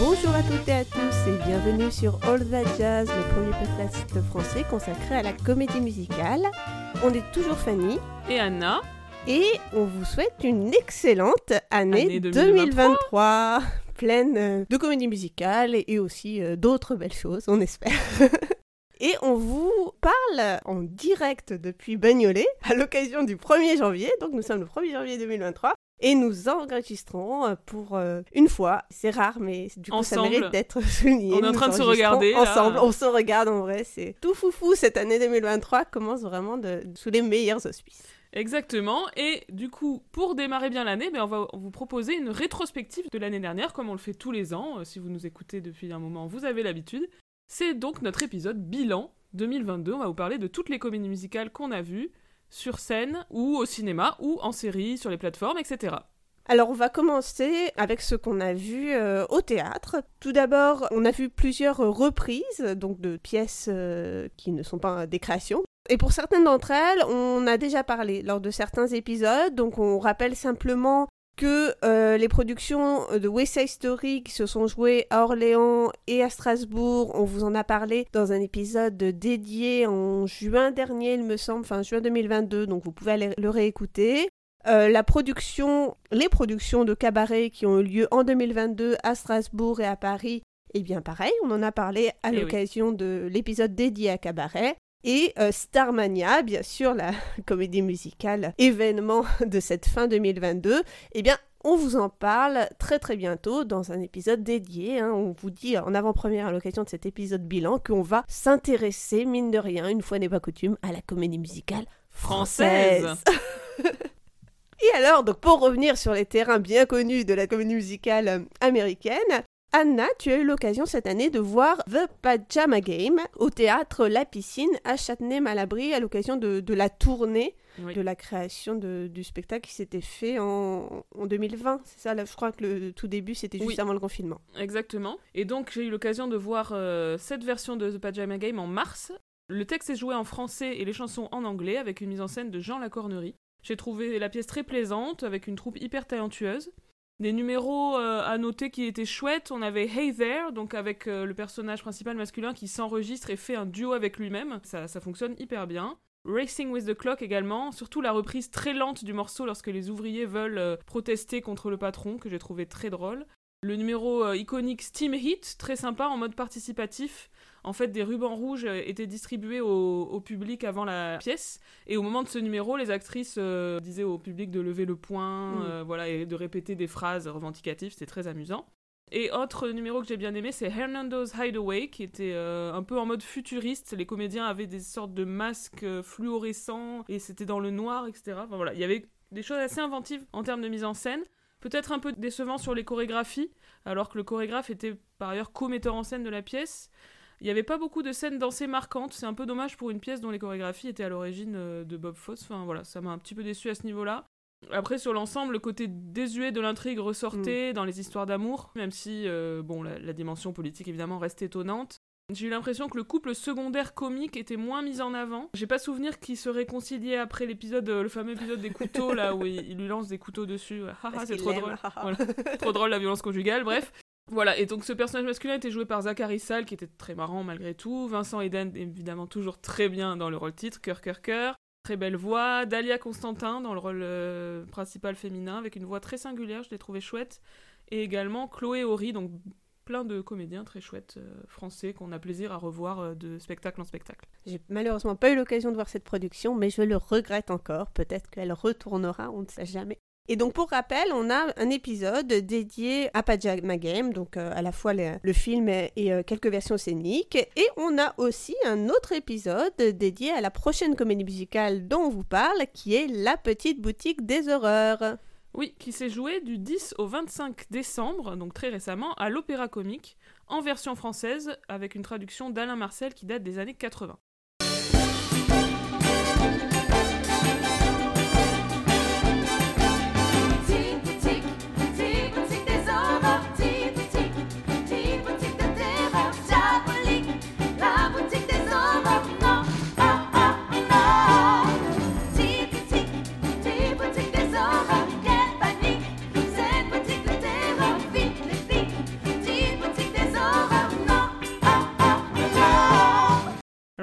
Bonjour à toutes et à tous et bienvenue sur All That Jazz, le premier podcast français consacré à la comédie musicale. On est toujours Fanny Et Anna et on vous souhaite une excellente année, Année 2023, pleine euh, de comédie musicale et aussi euh, d'autres belles choses, on espère. Et on vous parle en direct depuis Bagnolet à l'occasion du 1er janvier, donc nous sommes le 1er janvier 2023. Et nous enregistrons euh, pour euh, une fois, c'est rare, mais du coup ça Ensemble. mérite d'être souligné. On est en Nous train de se regarder, là. Ensemble, on se regarde en vrai, c'est tout foufou. Cette année 2023 commence vraiment de, sous les meilleurs auspices. Exactement. Et du coup, pour démarrer bien l'année, ben, on va vous proposer une rétrospective de l'année dernière, comme on le fait tous les ans. Euh, Si vous nous écoutez depuis un moment, vous avez l'habitude. C'est donc notre épisode bilan 2022. On va vous parler de toutes les comédies musicales qu'on a vues sur scène ou au cinéma ou en série, sur les plateformes, etc. Alors on va commencer avec ce qu'on a vu euh, au théâtre. Tout d'abord, on a vu plusieurs reprises, donc de pièces euh, qui ne sont pas des créations. Et pour certaines d'entre elles, on a déjà parlé lors de certains épisodes, donc on rappelle simplement que euh, les productions de West Side Story qui se sont jouées à Orléans et à Strasbourg, on vous en a parlé dans un épisode dédié en juin dernier, il me semble, enfin juin 2022, donc vous pouvez aller le réécouter. Euh, la production, les productions de cabaret qui ont eu lieu en 2022 à Strasbourg et à Paris, eh bien pareil, on en a parlé à Eh oui. l'occasion de l'épisode dédié à cabaret. Et euh, Starmania, bien sûr, la comédie musicale événement de cette fin 2022, eh bien, on vous en parle très très bientôt dans un épisode dédié. hein. On vous dit en avant-première à l'occasion de cet épisode bilan qu'on va s'intéresser, mine de rien, une fois n'est pas coutume, à la comédie musicale Française. Et alors, donc pour revenir sur les terrains bien connus de la comédie musicale euh, américaine, Anna, tu as eu l'occasion cette année de voir The Pajama Game au théâtre La Piscine à Châtenay-Malabry à l'occasion de, de la tournée Oui. de la création de- du spectacle qui s'était fait en, en 2020. C'est ça, là, je crois que le tout début c'était juste Oui. avant le confinement. Exactement. Et donc j'ai eu l'occasion de voir euh, cette version de The Pajama Game en mars. Le texte est joué en français et les chansons en anglais avec une mise en scène de Jean Lacornerie. J'ai trouvé la pièce très plaisante avec une troupe hyper talentueuse. Des numéros euh, à noter qui étaient chouettes. On avait Hey There, donc avec euh, le personnage principal masculin qui s'enregistre et fait un duo avec lui-même. Ça, fonctionne hyper bien. Racing with the Clock également, surtout la reprise très lente du morceau lorsque les ouvriers veulent euh, protester contre le patron, que j'ai trouvé très drôle. Le numéro iconique Steam Hit, très sympa en mode participatif. En fait, des rubans rouges euh, étaient distribués au, au public avant la pièce. Et au moment de ce numéro, les actrices euh, disaient au public de lever le poing Mm. euh, voilà, et de répéter des phrases revendicatives. C'était très amusant. Et autre numéro que j'ai bien aimé, c'est Hernando's Hideaway, qui était euh, un peu en mode futuriste. Les comédiens avaient des sortes de masques fluorescents et c'était dans le noir, etc. Enfin, voilà, il y avait des choses assez inventives en termes de mise en scène. Peut-être un peu décevant sur les chorégraphies, alors que le chorégraphe était par ailleurs co-metteur en scène de la pièce. Il n'y avait pas beaucoup de scènes dansées marquantes, c'est un peu dommage pour une pièce dont les chorégraphies étaient à l'origine euh, de Bob Fosse. Enfin voilà, ça m'a un petit peu déçu à ce niveau-là. Après, sur l'ensemble, le côté désuet de l'intrigue ressortait dans les histoires d'amour, même si euh, bon, la, la dimension politique évidemment reste étonnante. J'ai eu l'impression que le couple secondaire comique était moins mis en avant. J'ai pas souvenir qu'ils se réconciliaient après l'épisode, euh, le fameux épisode des couteaux là où il, il lui lance des couteaux dessus. Ah, ah, c'est trop drôle. Voilà. Trop drôle la violence conjugale, bref. Voilà, et donc ce personnage masculin était joué par Zachary Sall, qui était très marrant malgré tout. Vincent Eden, évidemment, toujours très bien dans le rôle titre, cœur, cœur, cœur. Très belle voix. Dalia Constantin dans le rôle euh, principal féminin, avec une voix très singulière, je l'ai trouvé chouette. Et également Chloé Horry, donc plein de comédiens très chouettes euh, français qu'on a plaisir à revoir euh, de spectacle en spectacle. J'ai malheureusement pas eu l'occasion de voir cette production, mais je le regrette encore. Peut-être qu'elle retournera, on ne sait jamais. Et donc pour rappel, on a un épisode dédié à Pajama Game, donc euh, à la fois le, film et, euh, quelques versions scéniques. Et on a aussi un autre épisode dédié à la prochaine comédie musicale dont on vous parle, qui est La Petite Boutique des Horreurs. Oui, qui s'est joué du 10 au 25 décembre, donc très récemment, à l'Opéra Comique, en version française, avec une traduction d'Alain Marcel qui date des années 80.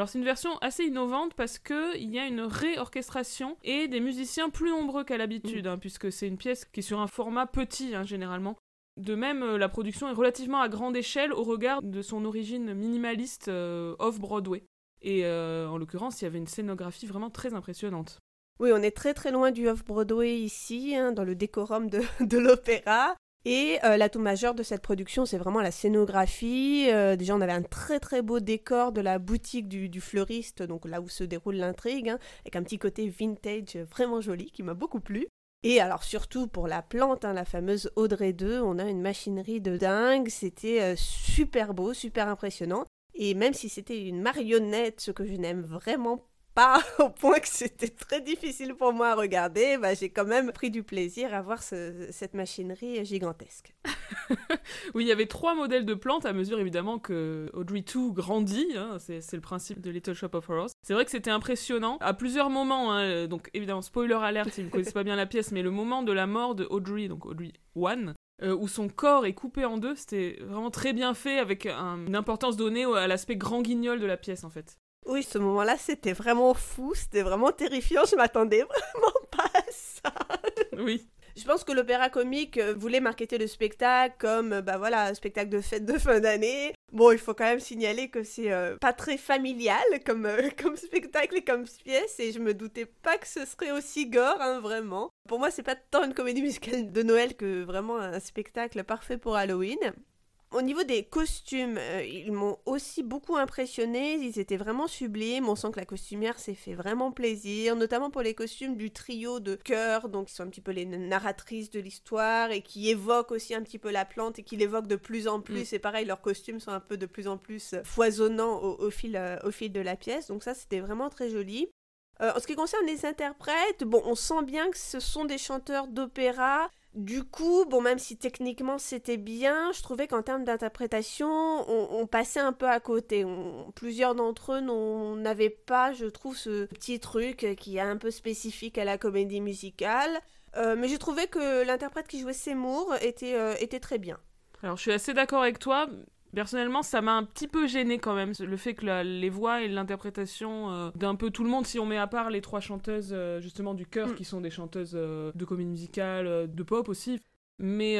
Alors c'est une version assez innovante parce que il y a une réorchestration et des musiciens plus nombreux qu'à l'habitude, hein, puisque c'est une pièce qui est sur un format petit hein, généralement. De même, euh, la production est relativement à grande échelle au regard de son origine minimaliste euh, off-Broadway. Et euh, en l'occurrence, il y avait une scénographie vraiment très impressionnante. Oui, on est très très loin du Off-Broadway ici, hein, dans le décorum de, de l'opéra. Et euh, l'atout majeur de cette production, c'est vraiment la scénographie. Euh, déjà, on avait un très très beau décor de la boutique du, fleuriste, donc là où se déroule l'intrigue, hein, avec un petit côté vintage vraiment joli qui m'a beaucoup plu. Et alors surtout pour la plante, hein, la fameuse Audrey 2, on a une machinerie de dingue, c'était euh, super beau, super impressionnant. Et même si c'était une marionnette, ce que je n'aime vraiment pas au point que c'était très difficile pour moi à regarder, bah, j'ai quand même pris du plaisir à voir ce- cette machinerie gigantesque. Oui, il y avait trois modèles de plantes à mesure évidemment que Audrey 2 grandit, hein, c'est le principe de Little Shop of Horrors. C'est vrai que c'était impressionnant à plusieurs moments, hein, euh, donc évidemment spoiler alert si vous ne connaissez pas bien la pièce, mais le moment de la mort de Audrey, donc Audrey 1, euh, où son corps est coupé en deux, c'était vraiment très bien fait avec un- une importance donnée à l'aspect grand guignol de la pièce en fait. Oui, ce moment-là, c'était vraiment fou, c'était vraiment terrifiant, je m'attendais vraiment pas à ça. Oui. Je pense que l'opéra comique euh, voulait marketer le spectacle comme, euh, bah voilà, un spectacle de fête de fin d'année. Bon, il faut quand même signaler que c'est euh, pas très familial comme, euh, comme spectacle et comme pièce, et je me doutais pas que ce serait aussi gore, hein, vraiment. Pour moi, c'est pas tant une comédie musicale de Noël que vraiment un spectacle parfait pour Halloween. Au niveau des costumes, euh, ils m'ont aussi beaucoup impressionné. Ils étaient vraiment sublimes. On sent que la costumière s'est fait vraiment plaisir, notamment pour les costumes du trio de chœurs, donc qui sont un petit peu les narratrices de l'histoire et qui évoquent aussi un petit peu la plante et qui l'évoquent de plus en plus. Et pareil, leurs costumes sont un peu de plus en plus foisonnants au, au fil, euh, au fil de la pièce. Donc ça, c'était vraiment très joli. Euh, en ce qui concerne les interprètes, bon, on sent bien que ce sont des chanteurs d'opéra. Du coup, bon, même si techniquement c'était bien, je trouvais qu'en termes d'interprétation, on, passait un peu à côté. On- plusieurs d'entre eux n'avaient pas, je trouve, ce petit truc qui est un peu spécifique à la comédie musicale. Euh, mais j'ai trouvé que l'interprète qui jouait Seymour était, euh, était très bien. Alors je suis assez d'accord avec toi. Personnellement, ça m'a un petit peu gêné quand même, le fait que la- les voix et l'interprétation euh, d'un peu tout le monde, si on met à part les trois chanteuses euh, justement du chœur, Mm. qui sont des chanteuses euh, de comédie musicale, de pop aussi. Mais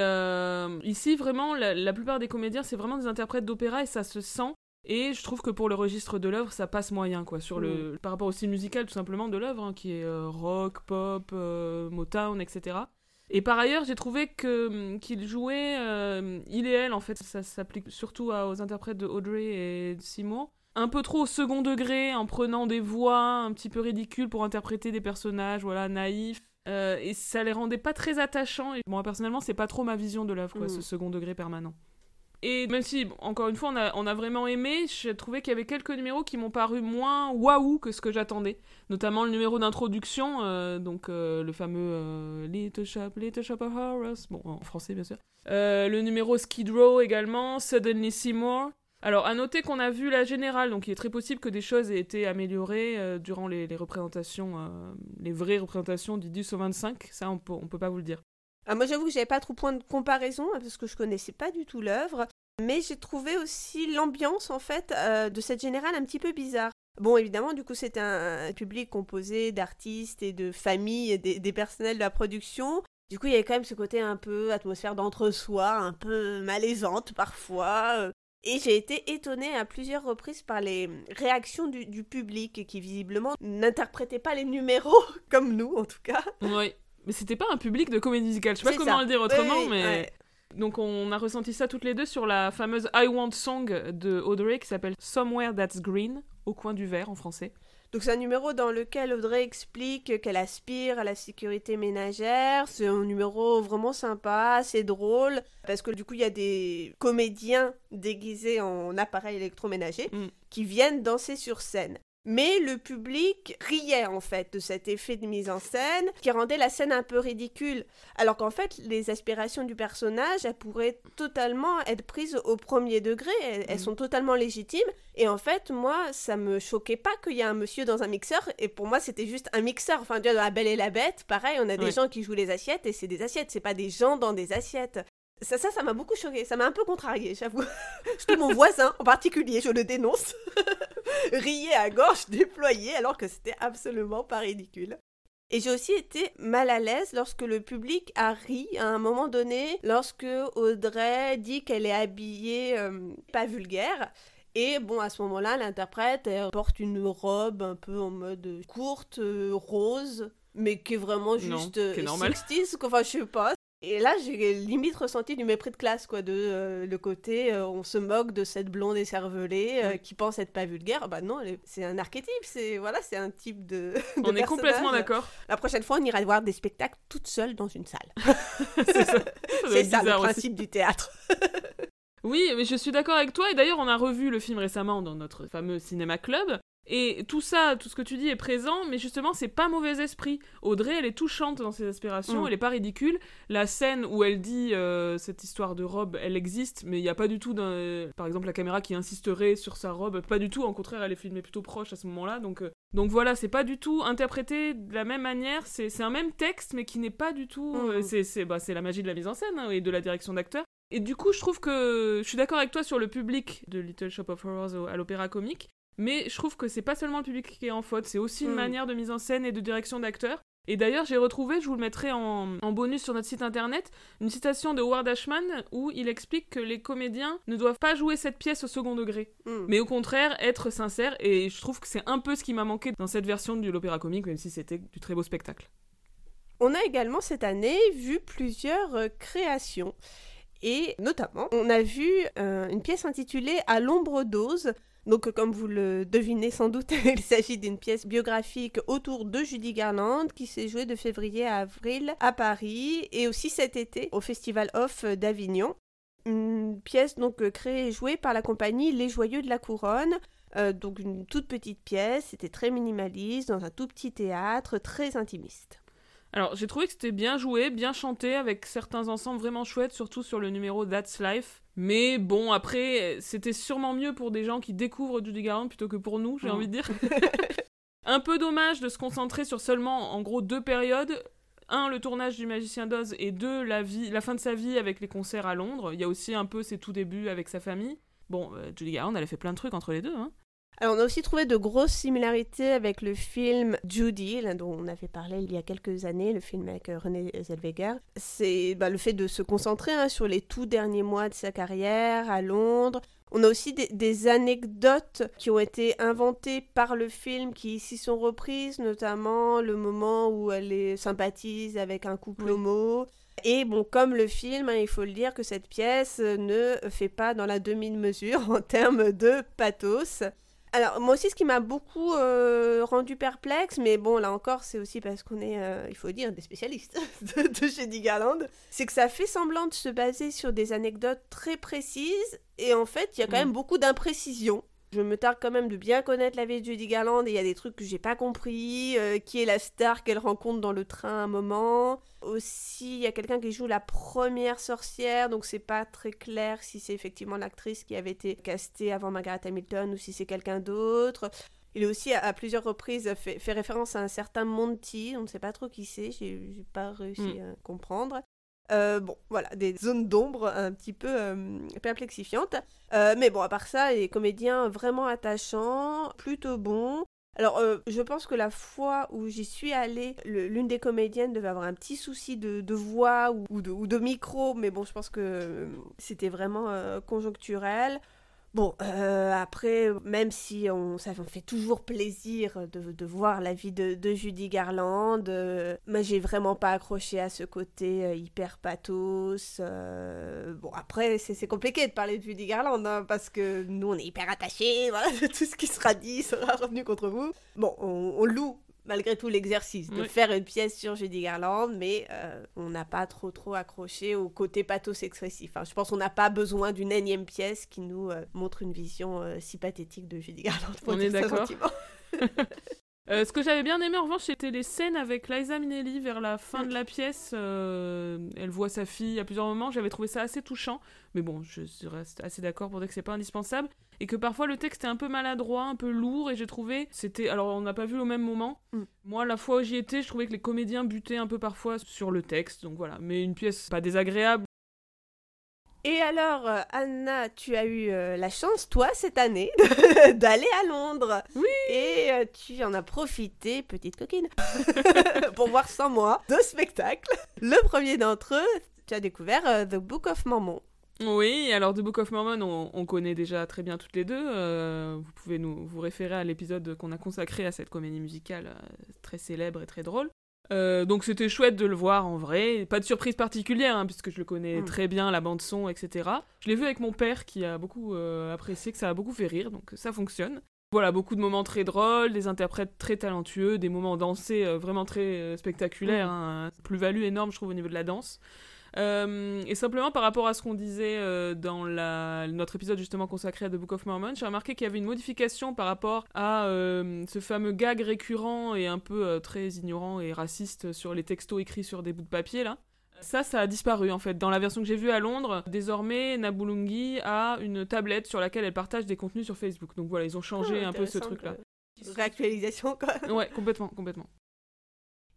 ici, vraiment, la, la plupart des comédiens, c'est vraiment des interprètes d'opéra et ça se sent. Et je trouve que pour le registre de l'œuvre, ça passe moyen, quoi, sur le, par rapport au style musical tout simplement de l'œuvre, hein, qui est rock, pop, Motown, etc. Et par ailleurs, j'ai trouvé que hum, qu'il jouait, euh, il et elle, en fait, ça s'applique surtout à- aux interprètes de Audrey et de Seymour, un peu trop au second degré, en prenant des voix un petit peu ridicules pour interpréter des personnages, voilà, naïfs. Euh, et ça les rendait pas très attachants. Et moi, personnellement, c'est pas trop ma vision de l'œuvre, Mm. ce second degré permanent. Et même si, encore une fois, on a, vraiment aimé, j'ai trouvé qu'il y avait quelques numéros qui m'ont paru moins waouh que ce que j'attendais. Notamment le numéro d'introduction, euh, donc euh, le fameux euh, Little Shop, Little Shop of Horrors, bon, en français bien sûr. Le numéro Skid Row également, Suddenly Seymour. Alors, à noter qu'on a vu la générale, donc il est très possible que des choses aient été améliorées durant les, représentations, les vraies représentations du 10 au 25, ça on peut, on peut pas vous le dire. Ah, moi, j'avoue que j'avais pas trop point de comparaison hein, parce que je connaissais pas du tout l'œuvre, mais j'ai trouvé aussi l'ambiance en fait euh, de cette générale un petit peu bizarre. Bon, évidemment, du coup, c'était un, public composé d'artistes et de familles et des, personnels de la production. Du coup, il y avait quand même ce côté un peu atmosphère d'entre-soi, un peu malaisante parfois. euh. Et j'ai été étonnée à plusieurs reprises par les réactions du, du public qui visiblement n'interprétait pas les numéros comme nous en tout cas. Oui. Mais c'était pas un public de comédie musicale, je sais pas comment ça. le dire autrement, Oui, mais... ouais. Donc on a ressenti ça toutes les deux sur la fameuse I Want Song de Audrey qui s'appelle Somewhere That's Green, au coin du verre en français. Donc c'est un numéro dans lequel Audrey explique qu'elle aspire à la sécurité ménagère. C'est un numéro vraiment sympa, c'est drôle, parce que du coup il y a des comédiens déguisés en appareil électroménager Mm. qui viennent danser sur scène. Mais le public riait en fait de cet effet de mise en scène qui rendait la scène un peu ridicule. Alors qu'en fait, les aspirations du personnage, elles pourraient totalement être prises au premier degré, elles, elles Mhm. sont totalement légitimes. Et en fait, moi, ça me choquait pas qu'il y ait un monsieur dans un mixeur. Et pour moi, c'était juste un mixeur. Enfin, tu vois, dans La Belle et la Bête, pareil, on a des Ouais. gens qui jouent les assiettes et c'est des assiettes, c'est pas des gens dans des assiettes. Ça, ça, ça m'a beaucoup choqué. Ça m'a un peu contrarié, j'avoue. Surtout mon voisin, en particulier, je le dénonce, riait à gorge déployée alors que c'était absolument pas ridicule. Et j'ai aussi été mal à l'aise lorsque le public a ri à un moment donné, lorsque Audrey dit qu'elle est habillée euh, pas vulgaire. Et bon, à ce moment-là, l'interprète elle porte une robe un peu en mode courte, euh, rose, mais qui est vraiment Non, juste qui est normal. 60s, quoi. enfin je sais pas. Et là, j'ai limite ressenti du mépris de classe, quoi, de euh, le côté, euh, on se moque de cette blonde écervelée euh, Ouais. qui pense être pas vulgaire. Bah non, c'est un archétype, c'est voilà, c'est un type de. de On est complètement d'accord. La prochaine fois, on ira voir des spectacles toute seule dans une salle. C'est ça. Ça le aussi. principe du théâtre. Oui, mais je suis d'accord avec toi. Et d'ailleurs, on a revu le film récemment dans notre fameux cinéma club. Et tout ça, tout ce que tu dis est présent, mais justement, c'est pas mauvais esprit. Audrey, elle est touchante dans ses aspirations, Mm. elle est pas ridicule. La scène où elle dit euh, cette histoire de robe, elle existe, mais il y a pas du tout, d'un... par exemple, la caméra qui insisterait sur sa robe. Pas du tout, en contraire, elle est filmée plutôt proche à ce moment-là. Donc, euh, donc voilà, c'est pas du tout interprété de la même manière. C'est, c'est un même texte, mais qui n'est pas du tout. Mm. euh, c'est, c'est, bah, c'est la magie de la mise en scène hein, et de la direction d'acteur. Et du coup, je trouve que je suis d'accord avec toi sur le public de Little Shop of Horrors à l'Opéra Comique, mais je trouve que c'est pas seulement le public qui est en faute, c'est aussi une Mm. manière de mise en scène et de direction d'acteur. Et d'ailleurs, j'ai retrouvé, je vous le mettrai en, en bonus sur notre site internet, une citation de Howard Ashman où il explique que les comédiens ne doivent pas jouer cette pièce au second degré, Hmm. mais au contraire être sincères. Et je trouve que c'est un peu ce qui m'a manqué dans cette version de l'Opéra Comique, même si c'était du très beau spectacle. On a également cette année vu plusieurs euh, créations. Et notamment, on a vu euh, une pièce intitulée À l'ombre d'Oz. Donc, euh, comme vous le devinez sans doute, il s'agit d'une pièce biographique autour de Judy Garland qui s'est jouée de février à avril à Paris et aussi cet été au Festival Off d'Avignon. Une pièce donc euh, créée et jouée par la compagnie Les Joyeux de la Couronne. Euh, donc une toute petite pièce, c'était très minimaliste, dans un tout petit théâtre, très intimiste. Alors, j'ai trouvé que c'était bien joué, bien chanté, avec certains ensembles vraiment chouettes, surtout sur le numéro That's Life. Mais bon, après, c'était sûrement mieux pour des gens qui découvrent Judy Garland plutôt que pour nous, j'ai Mm. envie de dire. Un peu dommage de se concentrer sur seulement, en gros, deux périodes. Un, le tournage du Magicien d'Oz, et deux, la, vie, la fin de sa vie avec les concerts à Londres. Il y a aussi un peu ses tout débuts avec sa famille. Bon, euh, Judy Garland, elle a fait plein de trucs entre les deux, hein. Alors, on a aussi trouvé de grosses similarités avec le film Judy, là, dont on avait parlé il y a quelques années, le film avec euh, René Zellweger. C'est bah, le fait de se concentrer hein, sur les tout derniers mois de sa carrière à Londres. On a aussi des, des anecdotes qui ont été inventées par le film qui ici sont reprises, notamment le moment où elle est, sympathise avec un couple Oui. homo. Et bon, comme le film, hein, il faut le dire que cette pièce ne fait pas dans la demi-mesure en termes de pathos. Alors, moi aussi, ce qui m'a beaucoup euh, rendu perplexe, mais bon, là encore, c'est aussi parce qu'on est, euh, il faut dire, des spécialistes de, de Judy Garland, c'est que ça fait semblant de se baser sur des anecdotes très précises, et en fait, il y a quand Mm. même beaucoup d'imprécisions. Je me tarde quand même de bien connaître la vie de Judy Garland, et il y a des trucs que j'ai pas compris, euh, qui est la star qu'elle rencontre dans le train à un moment. Aussi, il y a quelqu'un qui joue la première sorcière, donc c'est pas très clair si c'est effectivement l'actrice qui avait été castée avant Margaret Hamilton ou si c'est quelqu'un d'autre. Il a aussi à, plusieurs reprises fait, fait référence à un certain Monty, on ne sait pas trop qui c'est, j'ai j'ai pas réussi Mm. à comprendre. Euh, bon, voilà, des zones d'ombre un petit peu euh, perplexifiantes. Euh, mais bon, à part ça, les comédiens vraiment attachants, plutôt bons. Alors, je pense que la fois où j'y suis allée, l'une des comédiennes devait avoir un petit souci de, de voix ou, de, ou de micro, mais bon, je pense que c'était vraiment conjoncturel. Bon, euh, après, même si on, ça fait toujours plaisir de, voir la vie de, de Judy Garland, euh, moi j'ai vraiment pas accroché à ce côté euh, hyper pathos. euh, bon, après, c'est compliqué de parler de Judy Garland, hein, parce que nous on est hyper attachés, voilà, tout ce qui sera dit sera revenu contre vous. Bon, on, on loue malgré tout l'exercice de Oui. faire une pièce sur Judy Garland, mais euh, on n'a pas trop trop accroché au côté pathos excessif. Enfin, je pense qu'on n'a pas besoin d'une énième pièce qui nous euh, montre une vision euh, si pathétique de Judy Garland. pour On est d'accord. Euh, ce que j'avais bien aimé en revanche, c'était les scènes avec Liza Minnelli vers la fin de la pièce. euh, elle voit sa fille à plusieurs moments. J'avais trouvé ça assez touchant. Mais bon, je reste assez d'accord pour dire que c'est pas indispensable. Et que parfois le texte est un peu maladroit, un peu lourd. Et j'ai trouvé. C'était. Alors on n'a pas vu au même moment. Mm. Moi, la fois où j'y étais, je trouvais que les comédiens butaient un peu parfois sur le texte. Donc voilà. Mais une pièce pas désagréable. Et alors, euh, Anna, tu as eu euh, la chance, toi, cette année, d'aller à Londres. Oui. Et euh, tu en as profité, petite coquine, pour voir sans moi deux spectacles. Le premier d'entre eux, tu as découvert euh, The Book of Mormon. Oui, alors The Book of Mormon, on, on connaît déjà très bien toutes les deux. vous pouvez nous vous référer à l'épisode qu'on a consacré à cette comédie musicale très célèbre et très drôle. Euh, donc c'était chouette de le voir en vrai. Pas de surprise particulière, hein, puisque je le connais Mm. très bien, la bande son, etc. Je l'ai vu avec mon père qui a beaucoup euh, apprécié, que ça a beaucoup fait rire, donc ça fonctionne. Voilà, beaucoup de moments très drôles, des interprètes très talentueux, des moments dansés euh, vraiment très spectaculaires, Mm. hein, plus-value énorme je trouve au niveau de la danse. Euh, et simplement par rapport à ce qu'on disait euh, dans la, notre épisode justement consacré à The Book of Mormon, j'ai remarqué qu'il y avait une modification par rapport à euh, ce fameux gag récurrent et un peu très ignorant et raciste sur les textos écrits sur des bouts de papier là. Ça, ça a disparu en fait. Dans la version que j'ai vue à Londres, désormais, Nabulungi a une tablette sur laquelle elle partage des contenus sur Facebook. Donc voilà, ils ont changé Ah, un peu ce truc-là. Réactualisation, quoi. Ouais, complètement, complètement.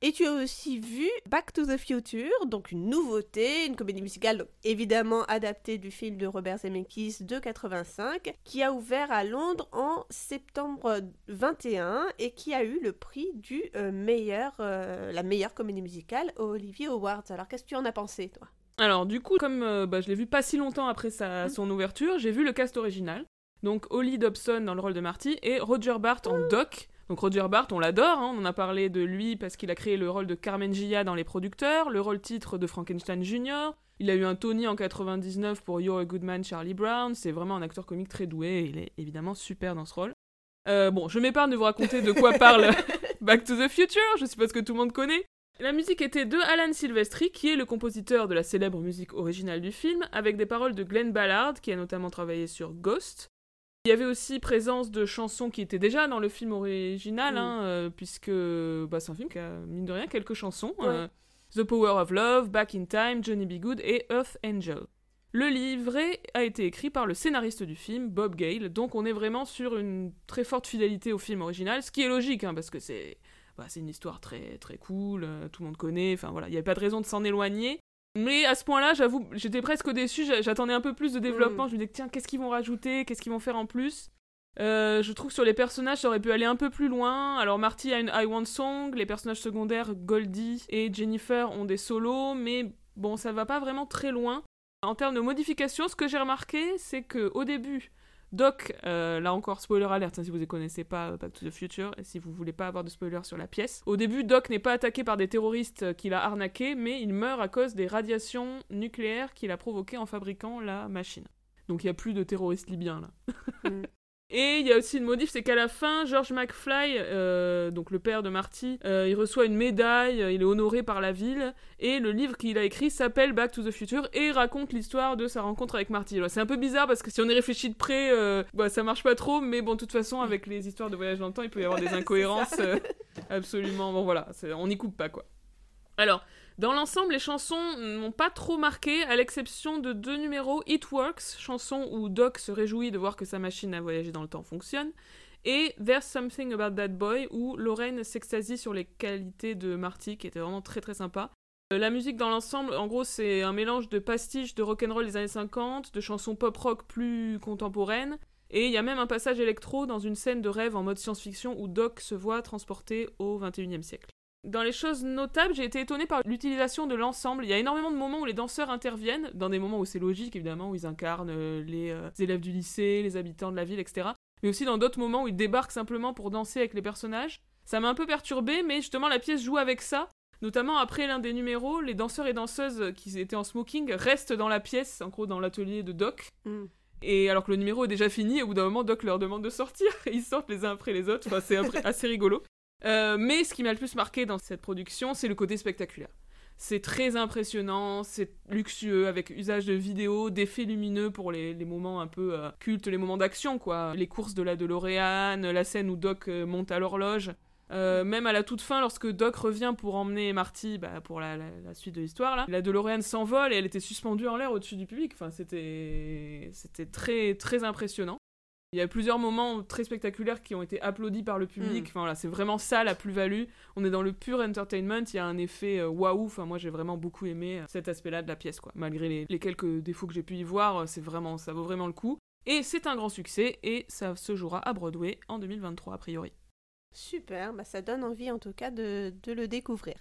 Et tu as aussi vu Back to the Future, donc une nouveauté, une comédie musicale donc évidemment adaptée du film de Robert Zemeckis de 85, qui a ouvert à Londres en septembre 21 et qui a eu le prix du euh, meilleur, euh, la meilleure comédie musicale aux Olivier Awards. Alors qu'est-ce que tu en as pensé, toi? Alors, du coup, comme euh, bah, je l'ai vu pas si longtemps après sa, Mm. son ouverture, j'ai vu le cast original. Donc, Holly Dobson dans le rôle de Marty et Roger Bart en Doc. Donc, Roger Bart, on l'adore, hein, on en a parlé de lui parce qu'il a créé le rôle de Carmen Gia dans Les Producteurs, le rôle titre de Frankenstein Jr. Il a eu un Tony en 99 pour You're a Good Man, Charlie Brown. C'est vraiment un acteur comique très doué et il est évidemment super dans ce rôle. Euh, bon, je m'épargne de vous raconter de quoi parle Back to the Future, je suppose que tout le monde connaît. La musique était de Alan Silvestri, qui est le compositeur de la célèbre musique originale du film, avec des paroles de Glenn Ballard, qui a notamment travaillé sur Ghost. Il y avait aussi présence de chansons qui étaient déjà dans le film original, Mm. hein, euh, puisque bah, c'est un film qui a, mine de rien, quelques chansons. Ouais. euh, The Power of Love, Back in Time, Johnny B. Good et Earth Angel. Le livret a été écrit par le scénariste du film, Bob Gale, donc on est vraiment sur une très forte fidélité au film original, ce qui est logique, hein, parce que c'est bah, c'est une histoire très, très cool, euh, tout le monde connaît, enfin voilà, il n'y avait pas de raison de s'en éloigner. Mais à ce point-là, j'avoue, j'étais presque déçue, j'a- j'attendais un peu plus de développement, Mm. je me disais, tiens, qu'est-ce qu'ils vont rajouter, qu'est-ce qu'ils vont faire en plus? Euh, je trouve que sur les personnages, ça aurait pu aller un peu plus loin. Alors Marty a une I Want Song, les personnages secondaires, Goldie et Jennifer, ont des solos, mais bon, ça va pas vraiment très loin. En termes de modification, ce que j'ai remarqué, c'est que au début, Doc, euh, là encore spoiler alert hein, si vous ne connaissez pas euh, Back to the Future et si vous voulez pas avoir de spoiler sur la pièce. Au début, Doc n'est pas attaqué par des terroristes euh, qu'il a arnaqués, mais il meurt à cause des radiations nucléaires qu'il a provoquées en fabriquant la machine. Donc il y a plus de terroristes libyens là. Mm. Et il y a aussi une modif, c'est qu'à la fin, George McFly, euh, donc le père de Marty, euh, il reçoit une médaille, il est honoré par la ville, et le livre qu'il a écrit s'appelle Back to the Future et raconte l'histoire de sa rencontre avec Marty. C'est un peu bizarre parce que si on y réfléchit de près, euh, bah, ça marche pas trop, mais bon, de toute façon, avec les histoires de voyage dans le temps, il peut y avoir des incohérences. euh, absolument, bon voilà, c'est- on n'y coupe pas quoi. Alors, dans l'ensemble, les chansons n'ont pas trop marqué, à l'exception de deux numéros It Works, chanson où Doc se réjouit de voir que sa machine à voyager dans le temps fonctionne, et There's Something About That Boy, où Lorraine s'extasie sur les qualités de Marty, qui était vraiment très très sympa. Euh, La musique dans l'ensemble, en gros, c'est un mélange de pastiches de rock'n'roll des années 50, de chansons pop-rock plus contemporaines, et il y a même un passage électro dans une scène de rêve en mode science-fiction où Doc se voit transporté au 21e siècle. Dans les choses notables, j'ai été étonnée par l'utilisation de l'ensemble. Il y a énormément de moments où les danseurs interviennent, dans des moments où c'est logique évidemment, où ils incarnent euh, les euh, élèves du lycée, les habitants de la ville, etc. Mais aussi dans d'autres moments où ils débarquent simplement pour danser avec les personnages. Ça m'a un peu perturbé, mais justement la pièce joue avec ça. Notamment après l'un des numéros, les danseurs et danseuses qui étaient en smoking restent dans la pièce, en gros dans l'atelier de Doc. Mm. Et alors que le numéro est déjà fini, au bout d'un moment, Doc leur demande de sortir. Et ils sortent les uns après les autres. Enfin, c'est assez rigolo. Euh, mais ce qui m'a le plus marqué dans cette production, c'est le côté spectaculaire. C'est très impressionnant, c'est luxueux, avec usage de vidéos, d'effets lumineux pour les, moments un peu euh, cultes, les moments d'action, quoi. Les courses de la DeLorean, la scène où Doc euh, monte à l'horloge. Même à la toute fin, lorsque Doc revient pour emmener Marty bah, pour la suite de l'histoire, là, la DeLorean s'envole et elle était suspendue en l'air au-dessus du public. Enfin, c'était c'était très très impressionnant. Il y a plusieurs moments très spectaculaires qui ont été applaudis par le public. Mm. Enfin voilà, c'est vraiment ça la plus-value. On est dans le pur entertainment. Il y a un effet euh, waouh. Enfin moi j'ai vraiment beaucoup aimé euh, cet aspect-là de la pièce quoi. Malgré les, les quelques défauts que j'ai pu y voir, euh, c'est vraiment ça vaut vraiment le coup. Et c'est un grand succès et ça se jouera à Broadway en 2023 a priori. Super, bah ça donne envie en tout cas de, de le découvrir.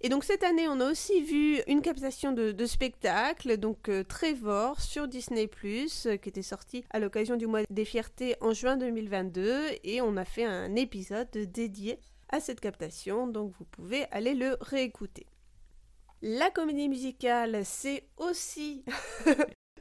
Et donc cette année, on a aussi vu une captation de, de spectacle, donc euh, Trevor sur Disney ⁇ qui était sorti à l'occasion du mois des fiertés en juin 2022, et on a fait un épisode dédié à cette captation, donc vous pouvez aller le réécouter. La comédie musicale, c'est aussi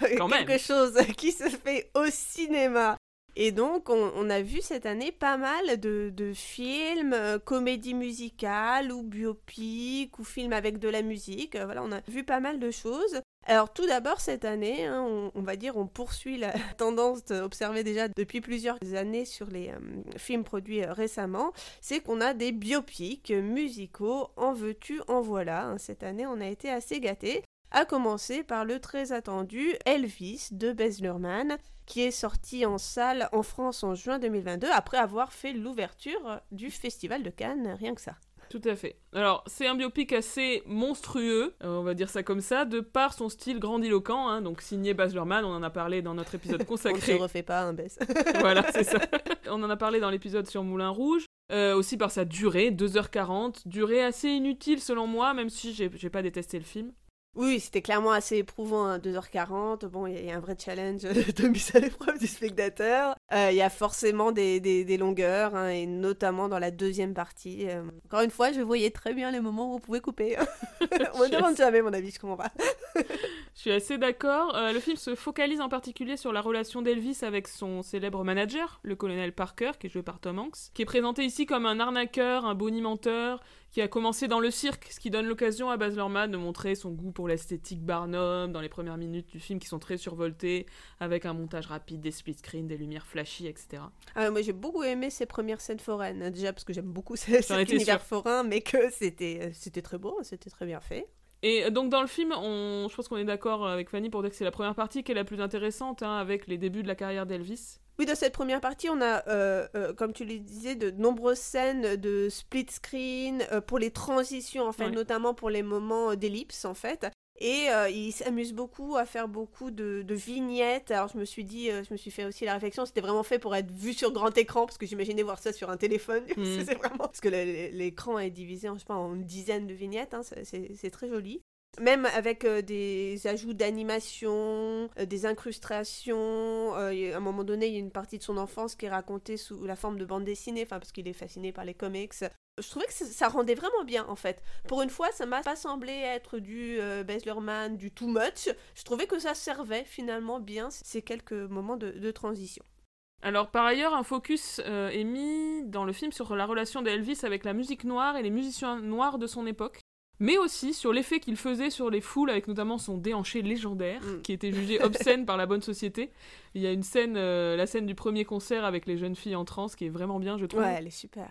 même. quelque chose qui se fait au cinéma. Et donc, on, a vu cette année pas mal de, films, euh, comédies musicales ou biopics ou films avec de la musique. Euh, voilà, on a vu pas mal de choses. Alors, tout d'abord, cette année, hein, on, va dire, on poursuit la tendance observée déjà depuis plusieurs années sur les euh, films produits récemment. C'est qu'on a des biopics musicaux, en veux-tu, en voilà. hein. Cette année, on a été assez gâtés. À commencer par le très attendu Elvis de Baz Luhrmann, qui est sorti en salle en France en juin 2022 après avoir fait l'ouverture du Festival de Cannes, rien que ça. Tout à fait. Alors, c'est un biopic assez monstrueux, euh, on va dire ça comme ça, de par son style grandiloquent, hein, donc signé Baz Luhrmann, on en a parlé dans notre épisode On ne consacré. se refait pas un baisse. voilà, c'est ça. On en a parlé dans l'épisode sur Moulin Rouge. Euh, aussi par sa durée, 2h40, durée assez inutile selon moi, même si j'ai pas détesté le film. Oui, c'était clairement assez éprouvant, hein, 2h40. Bon, il y, a- il y a un vrai challenge de mise à l'épreuve du spectateur. Euh, Il y a forcément des, des- des longueurs, hein, et notamment dans la deuxième partie. Euh, encore une fois, je voyais très bien les moments où on pouvait couper. on me demande jamais mon avis, je comprends pas. Je suis assez d'accord. Euh, le film se focalise en particulier sur la relation d'Elvis avec son célèbre manager, le colonel Parker, qui est joué par Tom Hanks, qui est présenté ici comme un arnaqueur, un bonimenteur, qui a commencé dans le cirque, ce qui donne l'occasion à Baz Luhrmann de montrer son goût pour l'esthétique Barnum dans les premières minutes du film qui sont très survoltées, avec un montage rapide, des split screens, des lumières flashy, etc. Ah, moi, j'ai beaucoup aimé ces premières scènes foraines. hein, Déjà, parce que j'aime beaucoup ces- cet univers sûre. forain, mais que c'était euh, c'était très beau, c'était très bien fait. Et donc dans le film, on... je pense qu'on est d'accord avec Fanny pour dire que c'est la première partie qui est la plus intéressante, hein, avec les débuts de la carrière d'Elvis. Oui, dans cette première partie, on a, euh, euh, comme tu le disais, de nombreuses scènes de split screen euh, pour les transitions, en fait, Ouais. notamment pour les moments d'ellipse, en fait. Et il s'amuse beaucoup à faire beaucoup de, de vignettes. Alors je me suis dit, je me suis fait aussi la réflexion, c'était vraiment fait pour être vu sur grand écran, parce que j'imaginais voir ça sur un téléphone. Mm. c'est vraiment parce que l'écran est divisé, en, je sais pas, en une dizaine de vignettes. hein, c'est très joli. Même avec euh, des ajouts d'animation, euh, des incrustations. euh, à un moment donné, il y a une partie de son enfance qui est racontée sous la forme de bande dessinée, parce qu'il est fasciné par les comics. Je trouvais que ça, rendait vraiment bien en fait. Pour une fois, ça m'a pas semblé être du Luhrmann, du too much. Je trouvais que ça servait finalement bien ces quelques moments de, de transition. Alors par ailleurs, un focus euh, est mis dans le film sur la relation d'Elvis avec la musique noire et les musiciens noirs de son époque, mais aussi sur l'effet qu'il faisait sur les foules avec notamment son déhanché légendaire Mm. qui était jugé obscène par la bonne société. Il y a une scène, euh, la scène du premier concert avec les jeunes filles en transe qui est vraiment bien, je trouve. Ouais, elle est super.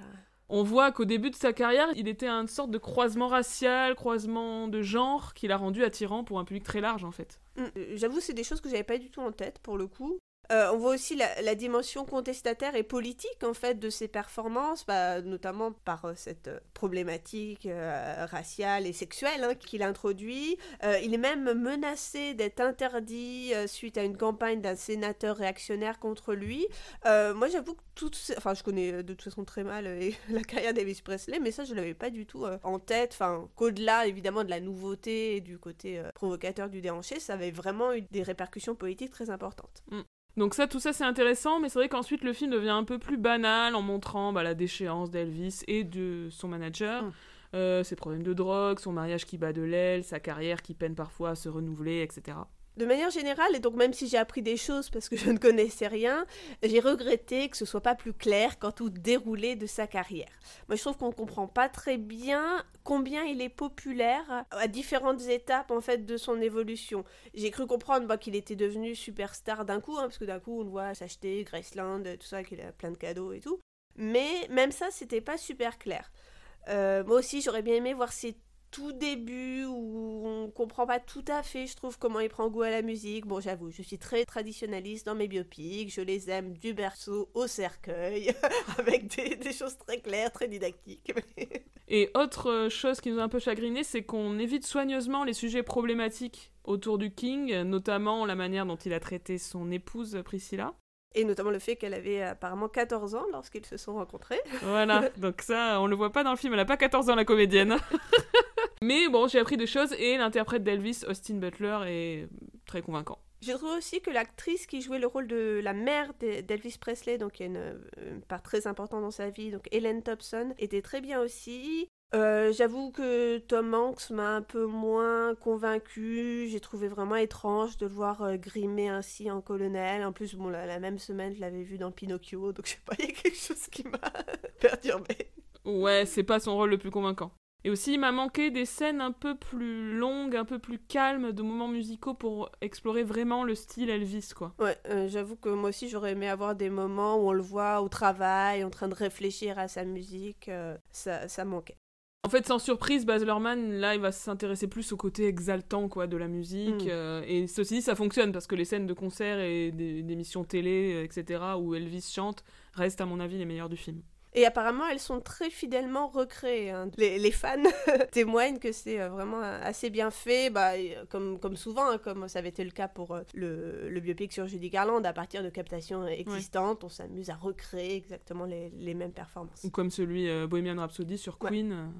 On voit qu'au début de sa carrière, il était une sorte de croisement racial, croisement de genre qui l'a rendu attirant pour un public très large en fait. Mm, euh, J'avoue, c'est des choses que j'avais pas du tout en tête pour le coup. Euh, on voit aussi la, dimension contestataire et politique en fait de ses performances, bah, notamment par euh, cette euh, problématique raciale et sexuelle hein, qu'il introduit. Il est même menacé d'être interdit suite à une campagne d'un sénateur réactionnaire contre lui. Moi, j'avoue que tout, enfin, je connais de toute façon très mal la carrière d'Elvis Presley, mais ça, je l'avais pas du tout en tête. Enfin, qu'au-delà évidemment de la nouveauté et du côté provocateur du déhanché, ça avait vraiment eu des répercussions politiques très importantes. Donc ça, tout ça c'est intéressant, mais c'est vrai qu'ensuite le film devient un peu plus banal en montrant bah, la déchéance d'Elvis et de son manager, Mm. euh, ses problèmes de drogue, son mariage qui bat de l'aile, sa carrière qui peine parfois à se renouveler, etc. De manière générale, et donc même si j'ai appris des choses parce que je ne connaissais rien, j'ai regretté que ce soit pas plus clair quant au déroulé de sa carrière. Moi, je trouve qu'on comprend pas très bien combien il est populaire à différentes étapes en fait de son évolution. J'ai cru comprendre qu'il était devenu superstar d'un coup, hein, parce que d'un coup on le voit s'acheter Graceland, tout ça, qu'il a plein de cadeaux et tout. Mais même ça, c'était pas super clair. Euh, moi aussi, j'aurais bien aimé voir ses tout début où on comprend pas tout à fait, je trouve, comment il prend goût à la musique. Bon, j'avoue, je suis très traditionnaliste dans mes biopics, je les aime du berceau au cercueil, avec des, des choses très claires, très didactiques. Et autre euh, chose qui nous a un peu chagriné, c'est qu'on évite soigneusement les sujets problématiques autour du King, notamment la manière dont il a traité son épouse Priscilla. Et notamment le fait qu'elle avait apparemment 14 ans lorsqu'ils se sont rencontrés. Voilà, donc ça, on le voit pas dans le film, elle a pas 14 ans la comédienne. Mais bon, j'ai appris des choses et l'interprète d'Elvis, Austin Butler, est très convaincant. Je trouve aussi que l'actrice qui jouait le rôle de la mère d'E- d'Elvis Presley, donc qui a une, une part très importante dans sa vie, donc Helen Thompson, était très bien aussi. Euh, J'avoue que Tom Hanks m'a un peu moins convaincu. J'ai trouvé vraiment étrange de le voir euh, grimé ainsi en colonel. En plus, bon, la, la même semaine, je l'avais vu dans Pinocchio, donc je sais pas, il y a quelque chose qui m'a perturbé. Ouais, c'est pas son rôle le plus convaincant. Et aussi, il m'a manqué des scènes un peu plus longues, un peu plus calmes, de moments musicaux pour explorer vraiment le style Elvis, quoi. Ouais, euh, j'avoue que moi aussi j'aurais aimé avoir des moments où on le voit au travail, en train de réfléchir à sa musique. euh, ça, ça manquait. En fait, sans surprise, Baz Luhrmann, là, il va s'intéresser plus au côté exaltant, quoi, de la musique. Mm. euh, et ceci dit, ça fonctionne, parce que les scènes de concert et d'émissions télé, etc., où Elvis chante, restent, à mon avis, les meilleures du film. Et apparemment, elles sont très fidèlement recréées. hein. Les, les fans témoignent que c'est euh, vraiment assez bien fait, bah, euh, comme, comme souvent, hein, comme ça avait été le cas pour euh, le, le biopic sur Judy Garland. À partir de captations existantes, on s'amuse à recréer exactement les, les mêmes performances. Ou comme celui euh, Bohemian Rhapsody sur. Queen.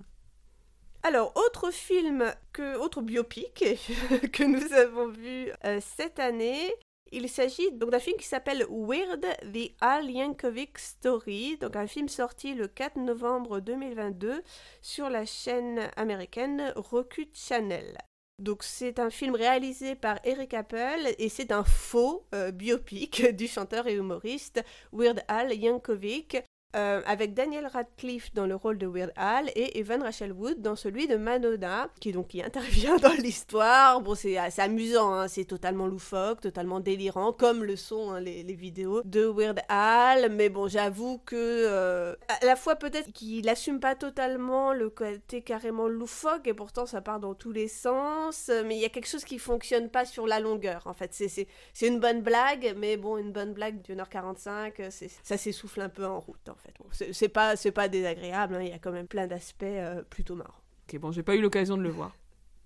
Alors, autre film, que, autre biopic que nous avons vu euh, cette année, il s'agit donc d'un film qui s'appelle Weird, The Al Yankovic Story, donc un film sorti le 4 novembre 2022 sur la chaîne américaine Roku Channel. Donc c'est un film réalisé par Eric Apple et c'est un faux euh, biopic du chanteur et humoriste Weird Al Yankovic euh, avec Daniel Radcliffe dans le rôle de Weird Al et Evan Rachel Wood dans celui de Madonna, qui donc qui intervient dans l'histoire. Bon, c'est assez amusant, hein, c'est totalement loufoque, totalement délirant, comme le sont hein, les, vidéos de Weird Al. Mais bon, j'avoue que euh, à la fois peut-être qu'il assume pas totalement le côté carrément loufoque et pourtant ça part dans tous les sens. Mais il y a quelque chose qui fonctionne pas sur la longueur. En fait, c'est une bonne blague, mais bon, une bonne blague d'une heure 45, euh, c'est- ça s'essouffle un peu en route. Bon, c'est pas, pas désagréable, hein, il y a quand même plein d'aspects euh, plutôt marrants. Ok, bon, j'ai pas eu l'occasion de le voir.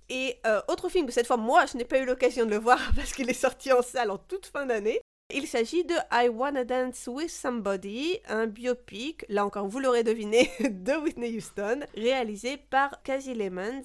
Et euh, autre film, cette fois, moi, je n'ai pas eu l'occasion de le voir parce qu'il est sorti en salle en toute fin d'année. Il s'agit de I Wanna Dance with Somebody, un biopic, là encore vous l'aurez deviné, de Whitney Houston, réalisé par Casey Lemons.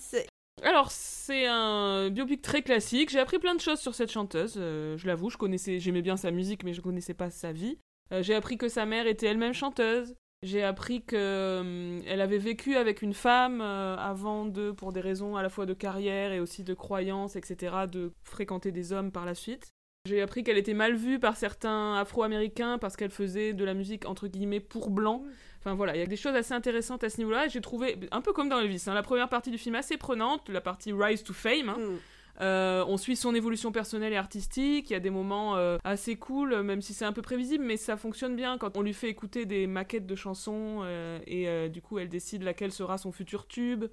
Alors, c'est un biopic très classique. J'ai appris plein de choses sur cette chanteuse. euh, je l'avoue, je connaissais, j'aimais bien sa musique, mais je connaissais pas sa vie. Euh, j'ai appris que sa mère était elle-même chanteuse. J'ai appris que hum, avait vécu avec une femme euh, avant de, pour des raisons à la fois de carrière et aussi de croyances, etc., de fréquenter des hommes par la suite. J'ai appris qu'elle était mal vue par certains Afro-Américains parce qu'elle faisait de la musique entre guillemets pour blancs. Enfin voilà, il y a des choses assez intéressantes à ce niveau-là. J'ai trouvé, un peu comme dans Elvis, hein, la première partie du film assez prenante, la partie Rise to Fame. hein. Hmm. Euh, on suit son évolution personnelle et artistique. Il y a des moments euh, assez cool, euh, même si c'est un peu prévisible, mais ça fonctionne bien quand on lui fait écouter des maquettes de chansons et du coup elle décide laquelle sera son futur tube.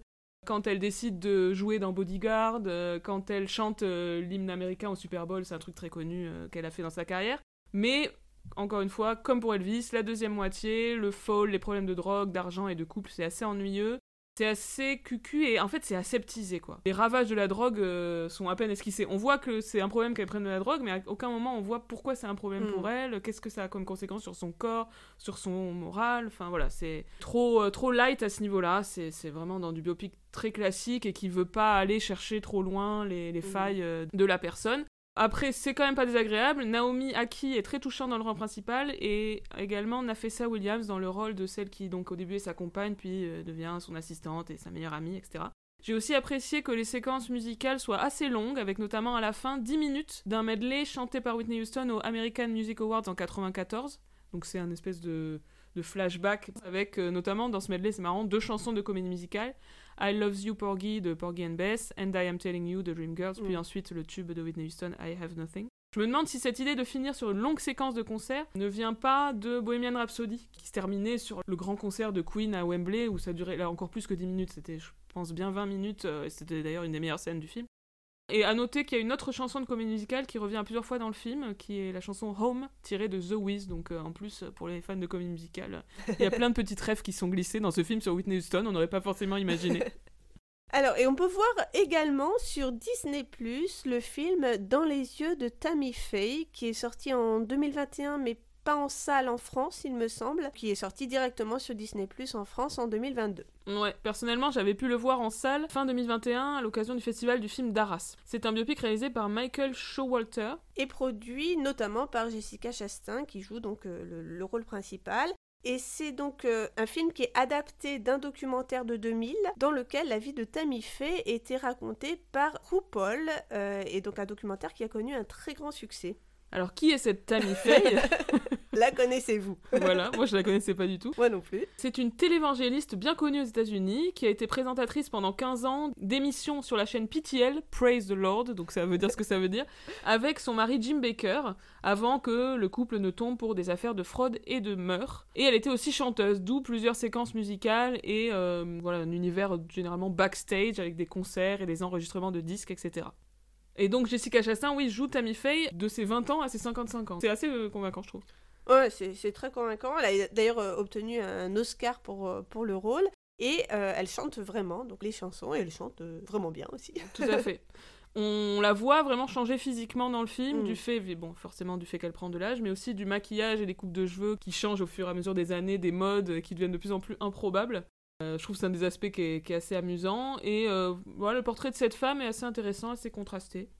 Quand elle décide de jouer dans Bodyguard, quand elle chante l'hymne américain au Super Bowl, c'est un truc très connu qu'elle a fait dans sa carrière. Mais encore une fois, comme pour Elvis, la deuxième moitié, le fall, les problèmes de drogue, d'argent et de couple, c'est assez ennuyeux. C'est assez cucu et en fait c'est aseptisé quoi. Les ravages de la drogue euh, sont à peine esquissés. On voit que c'est un problème qu'elle prenne de la drogue, mais à aucun moment on voit pourquoi c'est un problème Mm. pour elle, qu'est-ce que ça a comme conséquence sur son corps, sur son moral. Enfin voilà, c'est trop, euh, trop light à ce niveau-là. C'est c'est vraiment dans du biopic très classique et qui veut pas aller chercher trop loin les, les Mm. failles euh, de la personne. Après, c'est quand même pas désagréable. Naomi Aki est très touchante dans le rôle principal et également Nafessa Williams dans le rôle de celle qui, donc, au début est sa compagne, puis euh, devient son assistante et sa meilleure amie, etc. J'ai aussi apprécié que les séquences musicales soient assez longues, avec notamment à la fin 10 minutes d'un medley chanté par Whitney Houston aux American Music Awards en 94. Donc c'est un espèce de, flashback avec euh, notamment dans ce medley, c'est marrant, deux chansons de comédie musicale. I Love You Porgy de Porgy and Bess, And I Am Telling You de Dreamgirls, puis Mm. ensuite le tube de Whitney Houston, I Have Nothing. Je me demande si cette idée de finir sur une longue séquence de concert ne vient pas de Bohemian Rhapsody, qui se terminait sur le grand concert de Queen à Wembley, où ça durait là encore plus que 10 minutes, c'était je pense, bien 20 minutes, euh, et c'était d'ailleurs une des meilleures scènes du film. Et à noter qu'il y a une autre chanson de comédie musicale qui revient plusieurs fois dans le film, qui est la chanson Home, tirée de The Wiz. Donc euh, en plus, pour les fans de comédie musicale, il y a plein de petites rêves qui sont glissés dans ce film sur Whitney Houston, on n'aurait pas forcément imaginé. Alors, et on peut voir également sur Disney le film Dans les yeux de Tammy Faye, qui est sorti en 2021, mais pas en salle en France, il me semble, qui est sorti directement sur Disney Plus en France en 2022. Ouais, personnellement, j'avais pu le voir en salle fin 2021 à l'occasion du festival du film d'Arras. C'est un biopic réalisé par Michael Showalter. Et produit notamment par Jessica Chastain, qui joue donc euh, le, le rôle principal. Et c'est donc euh, un film qui est adapté d'un documentaire de 2000 dans lequel la vie de Tammy Faye était racontée par RuPaul, euh, et donc un documentaire qui a connu un très grand succès. Alors, qui est cette Tammy Faye? La connaissez-vous? Voilà, moi je la connaissais pas du tout. Moi non plus. C'est une télévangéliste bien connue aux États-Unis qui a été présentatrice pendant 15 ans d'émissions sur la chaîne PTL, Praise the Lord, donc ça veut dire ce que ça veut dire, avec son mari Jim Baker, avant que le couple ne tombe pour des affaires de fraude et de meurtre. Et elle était aussi chanteuse, d'où plusieurs séquences musicales et euh, voilà un univers généralement backstage avec des concerts et des enregistrements de disques, etc. Et donc Jessica Chastain, oui, joue Tammy Faye de ses 20 ans à ses 55 ans. C'est assez euh, convaincant, je trouve. Ouais, c'est très convaincant. Elle a d'ailleurs euh, obtenu un Oscar pour, euh, pour le rôle. Et euh, elle chante vraiment, donc les chansons, et elle chante vraiment bien aussi. Tout à fait. On la voit vraiment changer physiquement dans le film, Mm. du fait, bon, forcément du fait qu'elle prend de l'âge, mais aussi du maquillage et des coupes de cheveux qui changent au fur et à mesure des années, des modes qui deviennent de plus en plus improbables. Euh, je trouve que c'est un des aspects qui est, assez amusant. Et euh, voilà, le portrait de cette femme est assez intéressant, assez contrasté.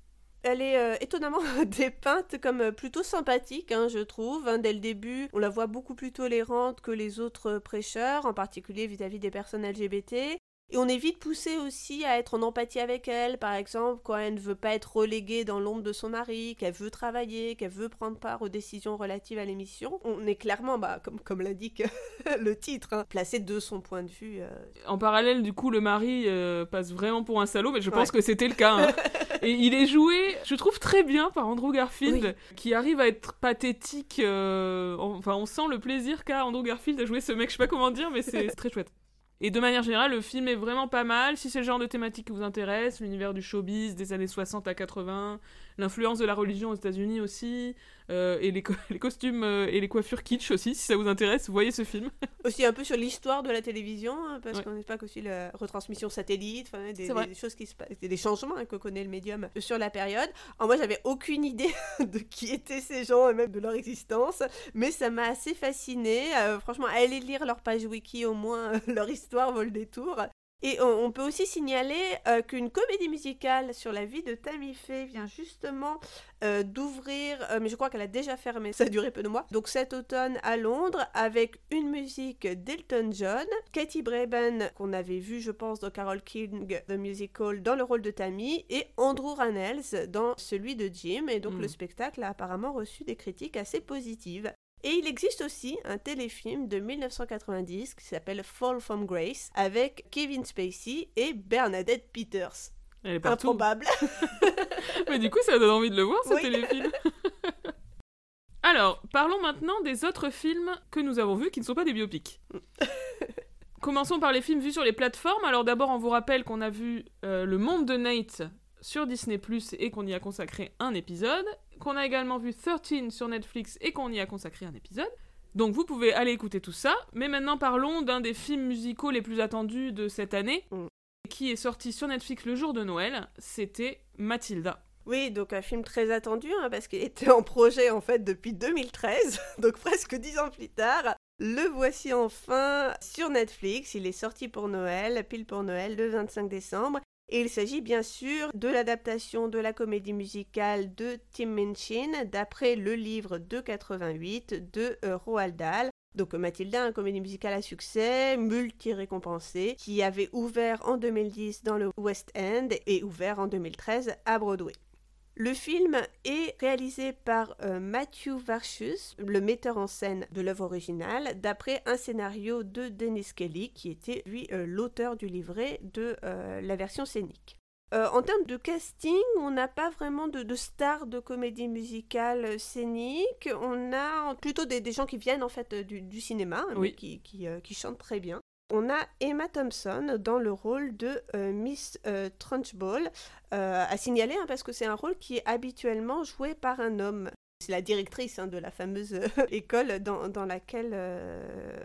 Elle est euh, étonnamment dépeinte comme plutôt sympathique, hein, je trouve. hein. dès le début, on la voit beaucoup plus tolérante que les autres prêcheurs, en particulier vis-à-vis des personnes LGBT. Et on est vite poussé aussi à être en empathie avec elle, par exemple, quand elle ne veut pas être reléguée dans l'ombre de son mari, qu'elle veut travailler, qu'elle veut prendre part aux décisions relatives à l'émission. On est clairement, bah, comme, comme l'indique le titre, hein, placé de son point de vue. euh, En parallèle, du coup, le mari euh, passe vraiment pour un salaud, mais je pense Ouais. que c'était le cas. hein. Et il est joué, je trouve, très bien par Andrew Garfield, qui arrive à être pathétique. euh, Enfin, on sent le plaisir qu'a Andrew Garfield à jouer ce mec, je sais pas comment dire, mais c'est très chouette. Et de manière générale, le film est vraiment pas mal. Si c'est le genre de thématique qui vous intéresse, l'univers du showbiz des années 60 à 80, l'influence de la religion aux États-Unis aussi, euh, et les, co- les costumes euh, et les coiffures kitsch aussi, si ça vous intéresse, voyez ce film. Aussi un peu sur l'histoire de la télévision, hein, parce Ouais. qu'on n'est pas qu'aussi la retransmission satellite, des, choses qui se passent, des changements hein, que connaît le médium sur la période. Alors moi, j'avais aucune idée de qui étaient ces gens et même de leur existence, mais ça m'a assez fascinée. Euh, franchement, allez lire leur page wiki, au moins leur histoire vaut le détour. Et on, peut aussi signaler euh, qu'une comédie musicale sur la vie de Tammy Faye vient justement euh, d'ouvrir, euh, mais je crois qu'elle a déjà fermé, ça a duré peu de mois, donc cet automne à Londres avec une musique d'Elton John, Katie Braben qu'on avait vu je pense dans Carol King The Musical dans le rôle de Tammy et Andrew Rannells dans celui de Jim et donc Mm. le spectacle a apparemment reçu des critiques assez positives. Et il existe aussi un téléfilm de 1990 qui s'appelle Fall from Grace avec Kevin Spacey et Bernadette Peters. Elle est partout. Improbable. Mais du coup, ça donne envie de le voir, ce Oui. téléfilm. Alors, parlons maintenant des autres films que nous avons vus qui ne sont pas des biopics. Commençons par les films vus sur les plateformes. Alors d'abord, on vous rappelle qu'on a vu euh, Le Monde de Nate sur Disney ⁇ et qu'on y a consacré un épisode. Qu'on a également vu 13 sur Netflix et qu'on y a consacré un épisode. Donc vous pouvez aller écouter tout ça. Mais maintenant parlons d'un des films musicaux les plus attendus de cette année, Mm. qui est sorti sur Netflix le jour de Noël. C'était Mathilda. Oui, donc un film très attendu, hein, parce qu'il était en projet en fait depuis 2013, donc presque dix ans plus tard. Le voici enfin sur Netflix, il est sorti pour Noël, pile pour Noël, le 25 décembre. Et il s'agit bien sûr de l'adaptation de la comédie musicale de Tim Minchin, d'après le livre de 88 de euh, Roald Dahl. Donc Mathilda, une comédie musicale à succès, multi-récompensée, qui avait ouvert en 2010 dans le West End et ouvert en 2013 à Broadway. Le film est réalisé par euh, Matthew Varchus, le metteur en scène de l'œuvre originale, d'après un scénario de Dennis Kelly, qui était lui euh, l'auteur du livret de euh, la version scénique. En termes de casting, on n'a pas vraiment de, de stars de comédie musicale scénique. On a plutôt des, des gens qui viennent en fait du, du cinéma, hein, Oui. mais qui, qui, qui chantent très bien. On a Emma Thompson dans le rôle de euh, Miss euh, euh, à signaler hein, parce que c'est un rôle qui est habituellement joué par un homme. C'est la directrice hein, de la fameuse euh, école dans, laquelle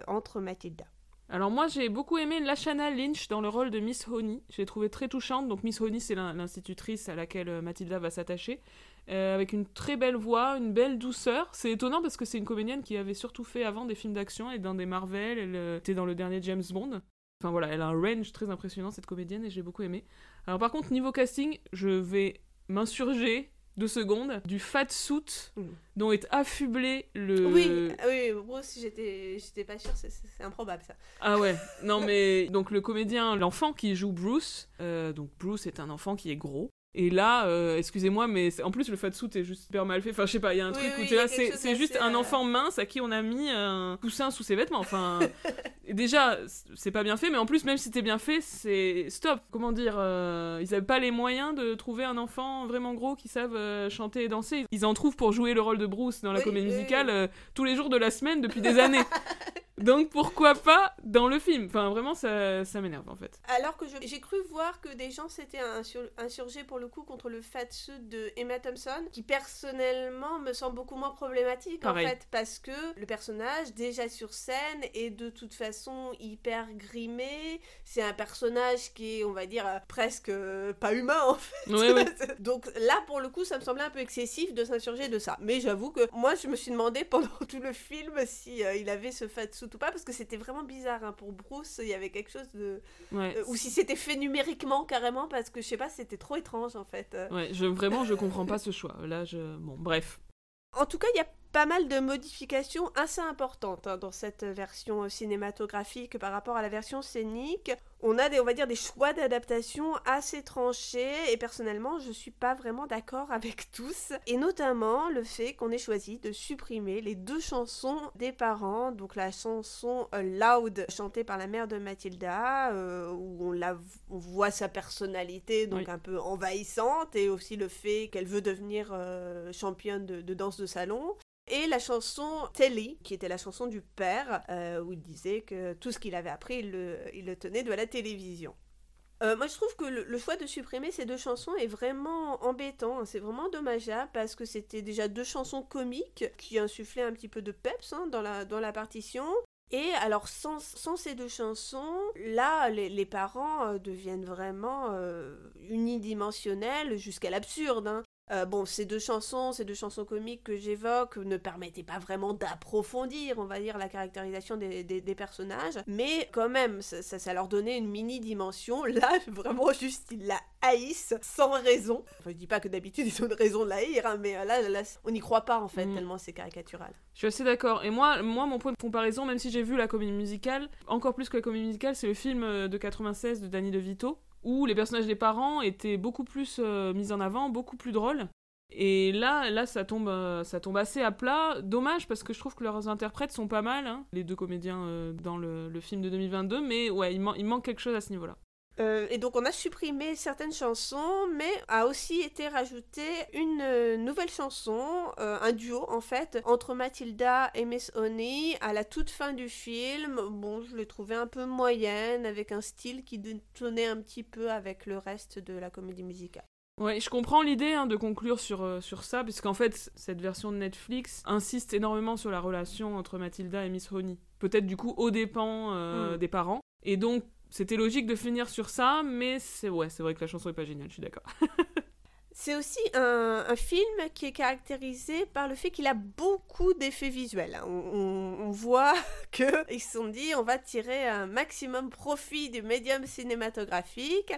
entre Mathilda. Alors moi j'ai beaucoup aimé Lashana Lynch dans le rôle de Miss Honey. Je l'ai trouvée très touchante. Donc Miss Honey c'est l'in- l'institutrice à laquelle Mathilda va s'attacher. Euh, avec une très belle voix, une belle douceur. C'est étonnant parce que c'est une comédienne qui avait surtout fait avant des films d'action. Est dans des Marvel, elle euh, était dans le dernier James Bond. Enfin voilà, elle a un range très impressionnant cette comédienne et j'ai beaucoup aimé. Alors par contre niveau casting, je vais m'insurger deux secondes du fat suit dont est affublé le... Oui, ah oui, Bruce, j'étais j'étais pas sûre, c'est improbable ça. Ah ouais, non mais donc le comédien, l'enfant qui joue Bruce, euh, donc Bruce est un enfant qui est gros. Et là, euh, excusez-moi, mais en plus le fatsuit est juste super mal fait. Enfin, je sais pas, il y a un Oui, truc oui, où a là, c'est juste un euh, enfant mince à qui on a mis un coussin sous ses vêtements. Enfin, déjà, c'est pas bien fait, mais en plus, même si c'était bien fait, c'est stop. Comment dire euh, Ils avaient pas les moyens de trouver un enfant vraiment gros qui savent euh, chanter et danser. Ils en trouvent pour jouer le rôle de Bruce dans la Oui, comédie musicale tous les jours de la semaine depuis des années. Donc pourquoi pas dans le film? Enfin, vraiment, ça, ça m'énerve en fait. Alors que j'ai cru voir que des gens s'étaient insur- insurgés pour le coup contre le fatsuit de Emma Thompson, qui personnellement me semble beaucoup moins problématique Pareil. en fait, parce que le personnage déjà sur scène est de toute façon hyper grimé. C'est un personnage qui est, on va dire, euh, presque euh, pas humain en fait. Ouais, ouais. Donc là, pour le coup, ça me semblait un peu excessif de s'insurger de ça. Mais j'avoue que moi, je me suis demandé pendant tout le film si euh, il avait ce fatsuit ou pas, parce que c'était vraiment bizarre hein. pour Bruce. Il y avait quelque chose de Ouais. euh, ou si c'était fait numériquement carrément parce que je sais pas c'était trop étrange en fait. Ouais, je, vraiment, je comprends pas ce choix. Là, je. Bon, bref. En tout cas il y a pas mal de modifications assez importantes hein, dans cette version cinématographique par rapport à la version scénique. On a des on va dire des choix d'adaptation assez tranchés et personnellement je suis pas vraiment d'accord avec tous. Et notamment le fait qu'on ait choisi de supprimer les deux chansons des parents. Donc la chanson euh, Loud chantée par la mère de Mathilda euh, où on la on voit sa personnalité donc Oui. un peu envahissante et aussi le fait qu'elle veut devenir euh, championne de, de danse de salon. Et la chanson Telly, qui était la chanson du père, euh, où il disait que tout ce qu'il avait appris, il le, il le tenait de la Euh, moi, je trouve que le, choix de supprimer ces deux chansons est vraiment embêtant. C'est vraiment dommageable parce que c'était déjà deux chansons comiques qui insufflaient un petit peu de peps hein, dans, la, partition. Et alors, sans, ces deux chansons, là, les, les parents euh, deviennent vraiment euh, unidimensionnels jusqu'à l'absurde. hein. Euh, bon, ces deux chansons, ces deux chansons comiques que j'évoque ne permettaient pas vraiment d'approfondir, on va dire, la caractérisation des, des- des personnages, mais quand même, ça, ça- ça leur donnait une mini-dimension. Là, vraiment, juste, ils la haïssent sans raison. Enfin, je dis pas que d'habitude, ils ont une raison de la haïr, hein, mais là, là, on n'y croit pas, en fait, Mm. tellement c'est caricatural. Je suis assez d'accord. Et moi, moi, mon point de comparaison, même si j'ai vu la comédie musicale, encore plus que la comédie musicale, c'est le film euh, de 96 de Danny DeVito, où les personnages des parents étaient beaucoup plus euh, mis en avant, beaucoup plus drôles. Et là, là, ça tombe, euh, ça tombe assez à plat. Dommage parce que je trouve que leurs interprètes sont pas mal, hein, les deux comédiens euh, dans le, film de 2022. Mais ouais, il manque quelque chose à ce niveau-là. Euh, et donc on a supprimé certaines chansons, mais a aussi été rajoutée une euh, nouvelle chanson, euh, un duo en fait, entre Mathilda et Miss Honey à la toute fin du film. Bon, je l'ai trouvé un peu moyenne, avec un style qui détonnait un petit peu avec le reste de la comédie musicale. Ouais, je comprends l'idée hein, de conclure sur, euh, sur ça, puisqu'en fait, cette version de Netflix insiste énormément sur la relation entre Mathilda et Miss Honey. Peut-être du coup aux dépens Mm. des parents. Et donc, c'était logique de finir sur ça, mais c'est ouais, vrai que la chanson est pas géniale, je suis d'accord. C'est aussi un, film qui est caractérisé par le fait qu'il a beaucoup d'effets visuels. hein. On, on- on voit qu'ils se sont dit on va tirer un maximum profit du médium cinématographique.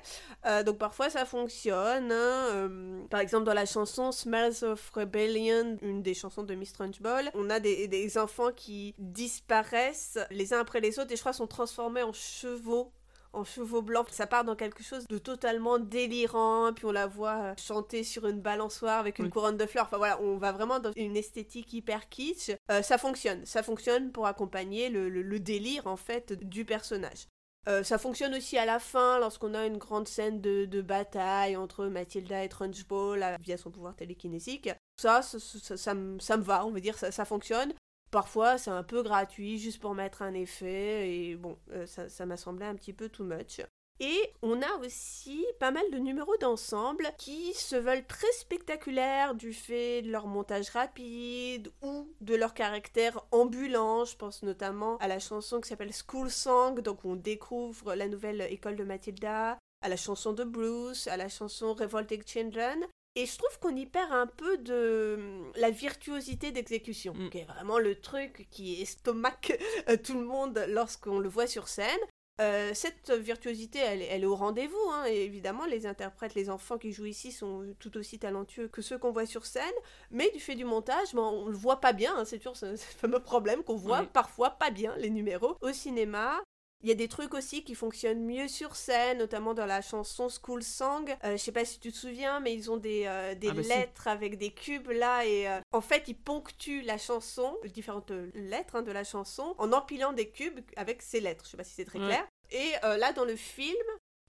Euh, donc parfois ça fonctionne. hein. Euh, par exemple dans la chanson Smells of Rebellion, une des chansons de Miss Trunchbull, on a des enfants qui disparaissent les uns après les autres et je crois sont transformés en chevaux en chevaux blancs. Ça part dans quelque chose de totalement délirant, puis on la voit euh, chanter sur une balançoire avec une Oui. couronne de fleurs. Enfin voilà, on va vraiment dans une esthétique hyper kitsch. Euh, ça fonctionne, ça fonctionne pour accompagner le, le- le délire en fait du personnage. Euh, ça fonctionne aussi à la fin lorsqu'on a une grande scène de, de bataille entre Mathilda et Trunchbull via son pouvoir télékinésique. Ça, ça, ça, ça me- ça me va, on va dire, ça fonctionne. Parfois, c'est un peu gratuit, juste pour mettre un effet, et bon, euh, ça m'a semblé un petit peu too much. Et on a aussi pas mal de numéros d'ensemble qui se veulent très spectaculaires du fait de leur montage rapide ou de leur caractère ambulant. Je pense notamment à la chanson qui s'appelle School Song, donc on découvre la nouvelle école de Mathilda, à la chanson de Bruce, à la chanson Revolting Children. Et je trouve qu'on y perd un peu de hum, la virtuosité d'exécution, Mm. qui est vraiment le truc qui estomaque euh, tout le monde lorsqu'on le voit sur scène. Euh, cette virtuosité, elle, est- elle est au rendez-vous. hein, et évidemment, les interprètes, les enfants qui jouent ici sont tout aussi talentueux que ceux qu'on voit sur scène. Mais du fait du montage, ben, on le voit pas bien. hein, c'est toujours ce, ce fameux problème qu'on voit Oui. parfois pas bien les numéros au cinéma. Il y a des trucs aussi qui fonctionnent mieux sur scène, notamment dans la chanson School Song. Euh, je sais pas si tu te souviens, mais ils ont des, euh, des Ah bah si. lettres avec des cubes là, et euh, en fait, ils ponctuent la chanson, différentes euh, lettres hein, de la chanson, en empilant des cubes avec ces lettres. Je sais pas si c'est très Ouais. clair. Et là, dans le film,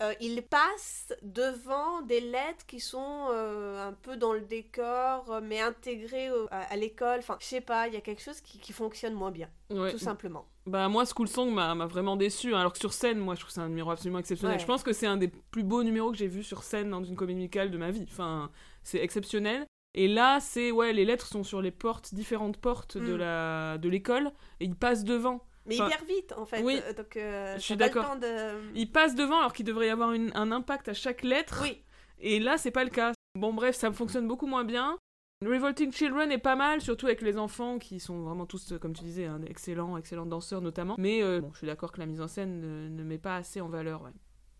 euh, ils passent devant des lettres qui sont euh, un peu dans le décor, euh, mais intégrées au- à, à l'école. Enfin, je sais pas, il y a quelque chose qui, qui fonctionne moins bien, Ouais. tout simplement. Bah moi School Song m'a vraiment déçu hein, alors que sur scène moi je trouve que c'est un numéro absolument exceptionnel. Ouais. Je pense que c'est un des plus beaux numéros que j'ai vu sur scène dans une comédie musicale de ma vie. Enfin c'est exceptionnel. Et là c'est ouais les lettres sont sur les portes différentes portes de Mm. la de l'école et ils passent devant. Mais Enfin, hyper vite, en fait. oui, Euh, donc, euh, je suis d'accord. de... Ils passent devant alors qu'il devrait y avoir une- un impact à chaque lettre. Oui, Et là, c'est pas le cas. Bon, bref, ça fonctionne beaucoup moins bien. Revolting Children est pas mal, surtout avec les enfants qui sont vraiment tous, euh, comme tu disais, hein, excellents, excellents danseurs notamment. Mais euh, bon, je suis d'accord que la mise en scène ne, ne met pas assez en valeur. ouais.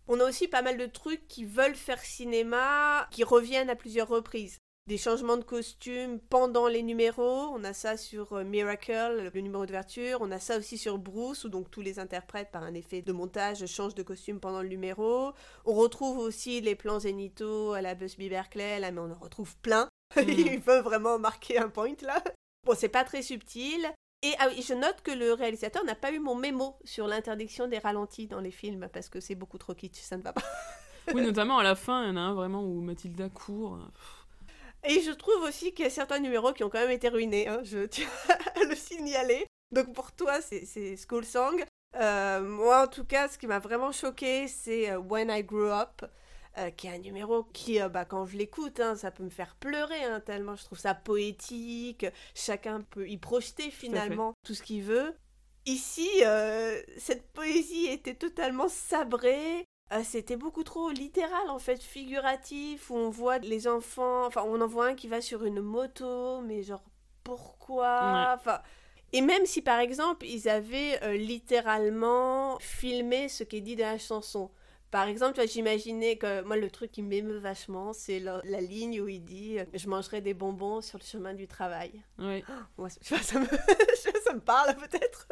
On a aussi pas mal de trucs qui veulent faire cinéma, qui reviennent à plusieurs reprises. Des changements de costumes pendant les numéros, on a ça sur euh, Miracle, le numéro d'ouverture, on a ça aussi sur Bruce, où donc tous les interprètes, par un effet de montage, changent de costume pendant le numéro. On retrouve aussi les plans zénithaux à la Busby Berkeley, là, mais on en retrouve plein. Ils peuvent vraiment marquer un point là. Bon, c'est pas très subtil. Et ah oui, je note que le réalisateur n'a pas eu mon mémo sur l'interdiction des ralentis dans les films, parce que c'est beaucoup trop kitsch, ça ne va pas. Oui, notamment à la fin, il y en a un vraiment où Mathilda court. Et je trouve aussi qu'il y a certains numéros qui ont quand même été ruinés, hein, je tiens à le signaler. Donc pour toi, c'est- School Song. Euh, moi, en tout cas, ce qui m'a vraiment choqué, c'est euh, When I Grew Up, euh, qui est un numéro qui, euh, bah, quand je l'écoute, hein, ça peut me faire pleurer, hein, tellement je trouve ça poétique. Chacun peut y projeter finalement tout ce qu'il veut. Ici, cette poésie était totalement sabrée. Euh, C'était beaucoup trop littéral en fait, figuratif, où on voit les enfants, enfin on en voit un qui va sur une moto, mais genre pourquoi? Ouais. Et même si par exemple ils avaient euh, littéralement filmé ce qui est dit dans la chanson. Par exemple, j'imaginais que moi le truc qui m'émeut vachement, c'est la, la ligne où il dit euh, je mangerai des bonbons sur le chemin du travail. Moi, je sais pas, ça me, ça me parle peut-être.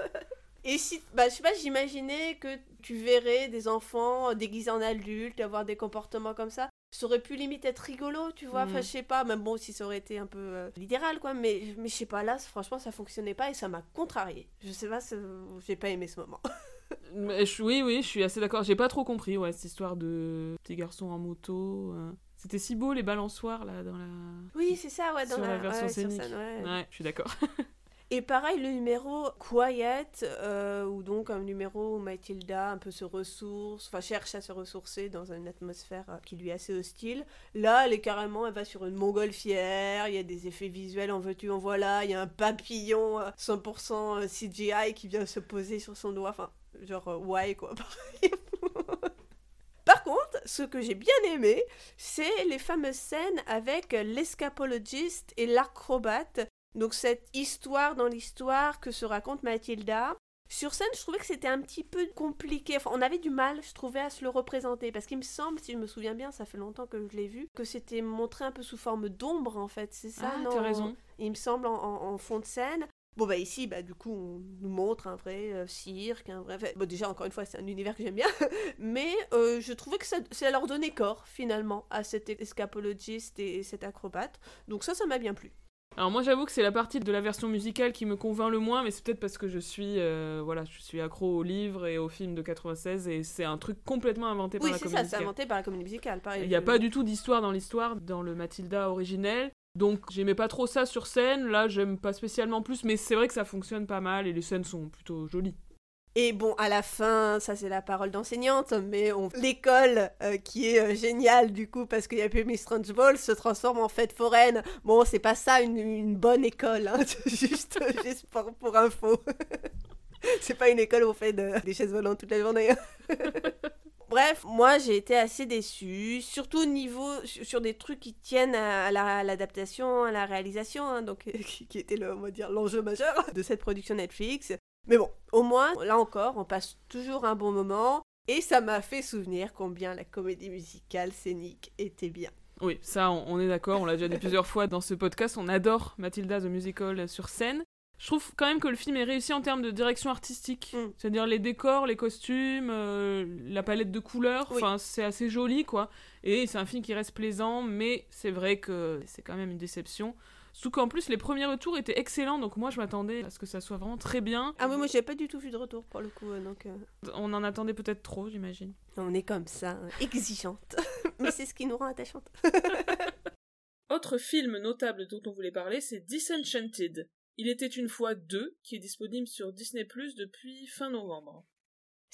Et si, bah, je sais pas, j'imaginais que tu verrais des enfants déguisés en adultes, avoir des comportements comme ça. Ça aurait pu limite être rigolo, tu vois. Enfin, Mhm. je sais pas, même bon, si ça aurait été un peu euh, littéral, quoi. Mais, mais je sais pas, là, franchement, ça fonctionnait pas et ça m'a contrarié. Je sais pas, j'ai pas aimé ce moment. Mais je- oui, oui, je suis assez d'accord. J'ai pas trop compris, ouais, cette histoire de petit garçon en moto. euh. C'était si beau les balançoires là dans la. Oui, c'est ça, ouais, dans Sur la version ouais, scénique. scène, ouais. Ouais, je suis d'accord. Et pareil, le numéro Quiet, euh, ou donc un numéro où Mathilda un peu se ressource, enfin cherche à se ressourcer dans une atmosphère euh, qui lui est assez hostile. Là, elle est carrément, elle va sur une montgolfière, il y a des effets visuels en veux-tu, en voilà, il y a un papillon euh, 100% CGI qui vient se poser sur son doigt, enfin, genre, euh, ouais, quoi. Par contre, ce que j'ai bien aimé, c'est les fameuses scènes avec l'escapologiste et l'acrobate. Donc cette histoire dans l'histoire que se raconte Mathilda. Sur scène, je trouvais que c'était un petit peu compliqué. Enfin, on avait du mal, je trouvais, à se le représenter. Parce qu'il me semble, si je me souviens bien, ça fait longtemps que je l'ai vu, que c'était montré un peu sous forme d'ombre, en fait. C'est ça, ah, non t'as raison. il me semble, en, en- en fond de scène. Bon, bah ici, bah, du coup, on nous montre un vrai euh, cirque, un vrai... Bon, déjà, encore une fois, c'est un univers que j'aime bien, mais euh, je trouvais que ça, ça leur donnait corps, finalement, à cet escapologiste et, et cet acrobate. Donc ça, ça m'a bien plu. Alors moi j'avoue que c'est la partie de la version musicale qui me convainc le moins, mais c'est peut-être parce que je suis euh, voilà, je suis accro au livre et au film de 96 et c'est un truc complètement inventé par Oui, la c'est comédie ça, c'est musicale. inventé par la comédie musicale, pareil. Il n'y a pas du tout d'histoire dans l'histoire dans le Mathilda originel. Donc j'aimais pas trop ça sur scène, là j'aime pas spécialement plus, mais c'est vrai que ça fonctionne pas mal et les scènes sont plutôt jolies. Et bon, à la fin, ça c'est la parole d'enseignante, mais on- l'école, euh, qui est euh, géniale du coup, parce qu'il y a plus Miss Trunchbull, se transforme en fête foraine. Bon, c'est pas ça une, bonne école, hein, juste, juste pour, pour info. c'est pas une école où on fait de- des chaises volantes toute la journée. Bref, moi j'ai été assez déçue, surtout au niveau sur des trucs qui tiennent à l'adaptation, à la réalisation, hein, donc qui, qui était le, on va dire l'enjeu majeur de cette production Netflix. Mais bon, au moins, là encore, on passe toujours un bon moment. Et ça m'a fait souvenir combien la comédie musicale scénique était bien. Oui, ça on, on est d'accord, on l'a déjà dit plusieurs fois dans ce podcast, on adore Matilda the Musical sur scène. Je trouve quand même que le film est réussi en termes de direction artistique, Mm. c'est-à-dire les décors, les costumes, euh, la palette de couleurs, Oui. enfin c'est assez joli quoi. Et c'est un film qui reste plaisant, mais c'est vrai que c'est quand même une déception. Surtout qu'en plus les premiers retours étaient excellents, donc moi je m'attendais à ce que ça soit vraiment très bien. Ah oui, moi j'ai pas du tout vu de retour pour le coup, euh, donc euh, On en attendait peut-être trop, j'imagine. on est comme ça, hein, exigeante. Mais c'est ce qui nous rend attachantes. Autre film notable dont on voulait parler, c'est Disenchanted. Il était une fois 2, qui est disponible sur Disney Plus depuis fin novembre.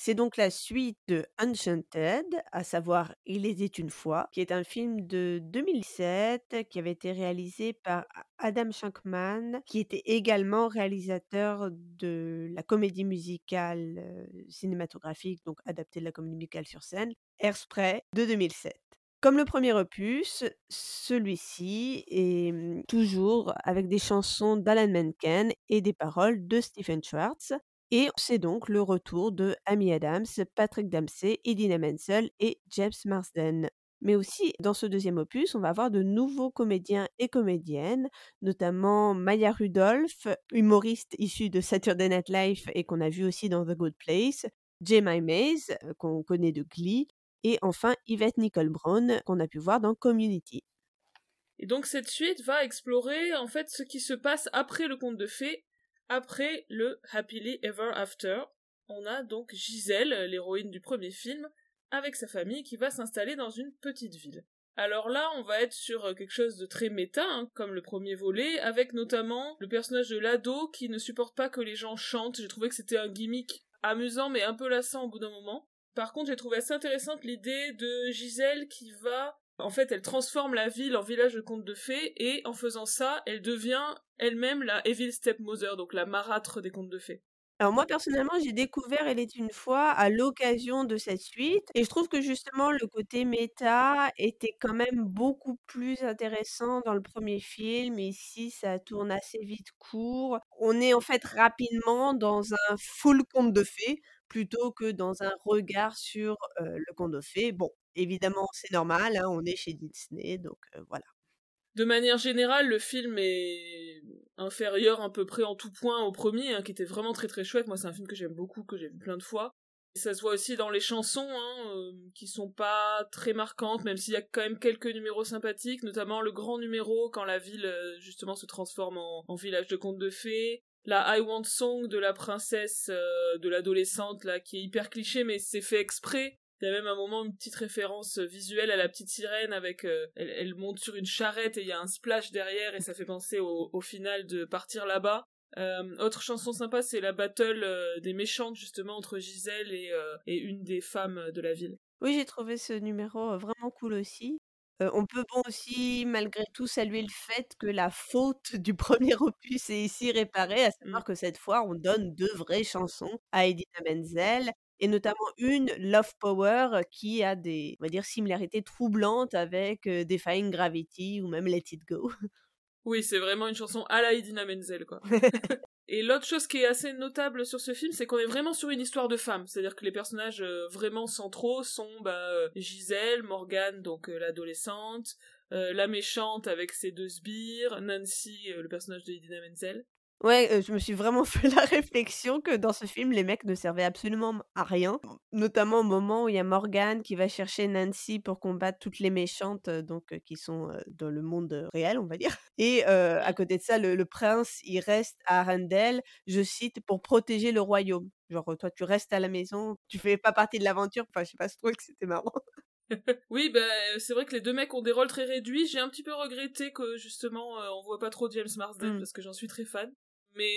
C'est donc la suite de Enchanted, à savoir Il était une fois, qui est un film de 2007 qui avait été réalisé par Adam Shankman, qui était également réalisateur de la comédie musicale cinématographique, donc adaptée de la comédie musicale sur scène, Airspray de 2007. Comme le premier opus, celui-ci est hum, toujours avec des chansons d'Alan Menken et des paroles de Stephen Schwartz. Et c'est donc le retour de Amy Adams, Patrick Dempsey, Idina Menzel et James Marsden. Mais aussi, dans ce deuxième opus, on va avoir de nouveaux comédiens et comédiennes, notamment Maya Rudolph, humoriste issue de Saturday Night Live et qu'on a vu aussi dans The Good Place, Jemima Mays, euh, qu'on connaît de Glee, et enfin Yvette Nicole Brown, qu'on a pu voir dans Community. Et donc cette suite va explorer en fait ce qui se passe après le conte de fées, après le Happily Ever After. On a donc Gisèle, l'héroïne du premier film, avec sa famille qui va s'installer dans une petite ville. Alors là, on va être sur euh, quelque chose de très méta, hein, comme le premier volet, avec notamment le personnage de l'ado qui ne supporte pas que les gens chantent. J'ai trouvé que c'était un gimmick amusant mais un peu lassant au bout d'un moment. Par contre, j'ai trouvé assez intéressante l'idée de Gisèle qui va en fait, elle transforme la ville en village de contes de fées et en faisant ça, elle devient elle-même la Evil Stepmother, donc la marâtre des contes de fées. Alors moi personnellement, j'ai découvert Elle est une fois à l'occasion de cette suite et je trouve que justement le côté méta était quand même beaucoup plus intéressant dans le premier film. Ici, ça tourne assez vite court. On est en fait rapidement dans un full conte de fées plutôt que dans un regard sur euh, le conte de fées. Bon, évidemment, c'est normal, hein, on est chez Disney, donc voilà. De manière générale, le film est inférieur à peu près en tout point au premier, hein, qui était vraiment très très chouette. Moi, c'est un film que j'aime beaucoup, que j'ai vu plein de fois. Et ça se voit aussi dans les chansons, hein, euh, qui sont pas très marquantes, même s'il y a quand même quelques numéros sympathiques, notamment le grand numéro quand la ville justement se transforme en, village de contes de fées. La I Want Song de la princesse, de l'adolescente là, qui est hyper cliché, mais c'est fait exprès. Il y a même un moment une petite référence visuelle à la petite sirène avec euh, elle, elle monte sur une charrette et il y a un splash derrière et ça fait penser au, au final de partir là-bas. Euh, autre chanson sympa, c'est la battle euh, des méchantes justement entre Gisèle et, euh, et une des femmes de la ville. Oui, j'ai trouvé ce numéro euh, vraiment cool aussi. Euh, on peut bon aussi, malgré tout, saluer le fait que la faute du premier opus est ici réparée, à savoir Mm. que cette fois, on donne deux vraies chansons à Edina Menzel, et notamment une, Love Power, euh, qui a des, on va dire, similarités troublantes avec euh, Defying Gravity ou même Let It Go. Oui, c'est vraiment une chanson à la Idina Menzel, quoi. Et l'autre chose qui est assez notable sur ce film, c'est qu'on est vraiment sur une histoire de femme. C'est-à-dire que les personnages euh, vraiment centraux sont bah, Gisèle, Morgane, donc euh, l'adolescente, euh, la méchante avec ses deux sbires, Nancy, le personnage de Idina Menzel. Ouais, je me suis vraiment fait la réflexion que dans ce film, les mecs ne servaient absolument à rien. Notamment au moment où il y a Morgane qui va chercher Nancy pour combattre toutes les méchantes donc qui sont dans le monde réel, on va dire. Et à côté de ça, le, le prince, il reste à Arendelle, je cite, pour protéger le royaume. Genre, toi, tu restes à la maison, tu fais pas partie de l'aventure. Enfin, je sais pas, je trouvais que c'était marrant. Oui, bah, c'est vrai que les deux mecs ont des rôles très réduits. J'ai un petit peu regretté que justement euh, on voit pas trop James Marsden Mm. parce que j'en suis très fan. Mais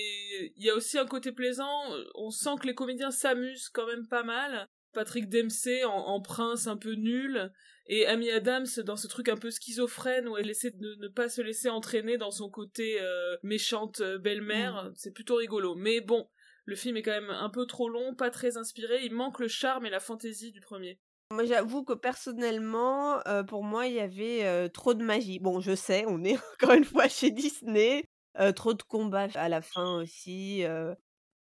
il y a aussi un côté plaisant. On sent que les comédiens s'amusent quand même pas mal. Patrick Dempsey en, en prince un peu nul et Amy Adams dans ce truc un peu schizophrène où elle essaie de ne pas se laisser entraîner dans son côté euh, méchante euh, belle-mère. C'est plutôt rigolo. Mais bon, le film est quand même un peu trop long, pas très inspiré. Il manque le charme et la fantaisie du premier. Moi, j'avoue que personnellement, euh, pour moi, il y avait euh, trop de magie. Bon, je sais, on est encore une fois chez Disney. Euh, trop de combats à la fin aussi. euh.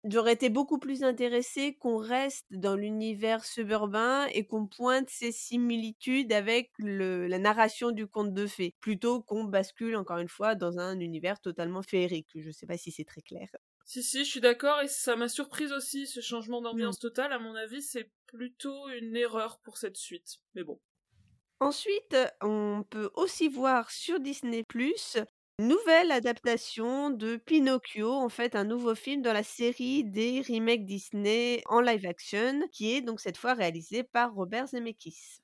J'aurais été beaucoup plus intéressée qu'on reste dans l'univers suburbain et qu'on pointe ces similitudes avec le- la narration du conte de fées, plutôt qu'on bascule encore une fois dans un univers totalement féerique. Je sais pas si c'est très clair. Si, si, je suis d'accord, et ça m'a surprise aussi, ce changement d'ambiance totale. À mon avis, c'est plutôt une erreur pour cette suite. Mais bon. Ensuite, on peut aussi voir sur Disney+, nouvelle adaptation de Pinocchio, en fait un nouveau film dans la série des remakes Disney en live action, qui est donc cette fois réalisé par Robert Zemeckis.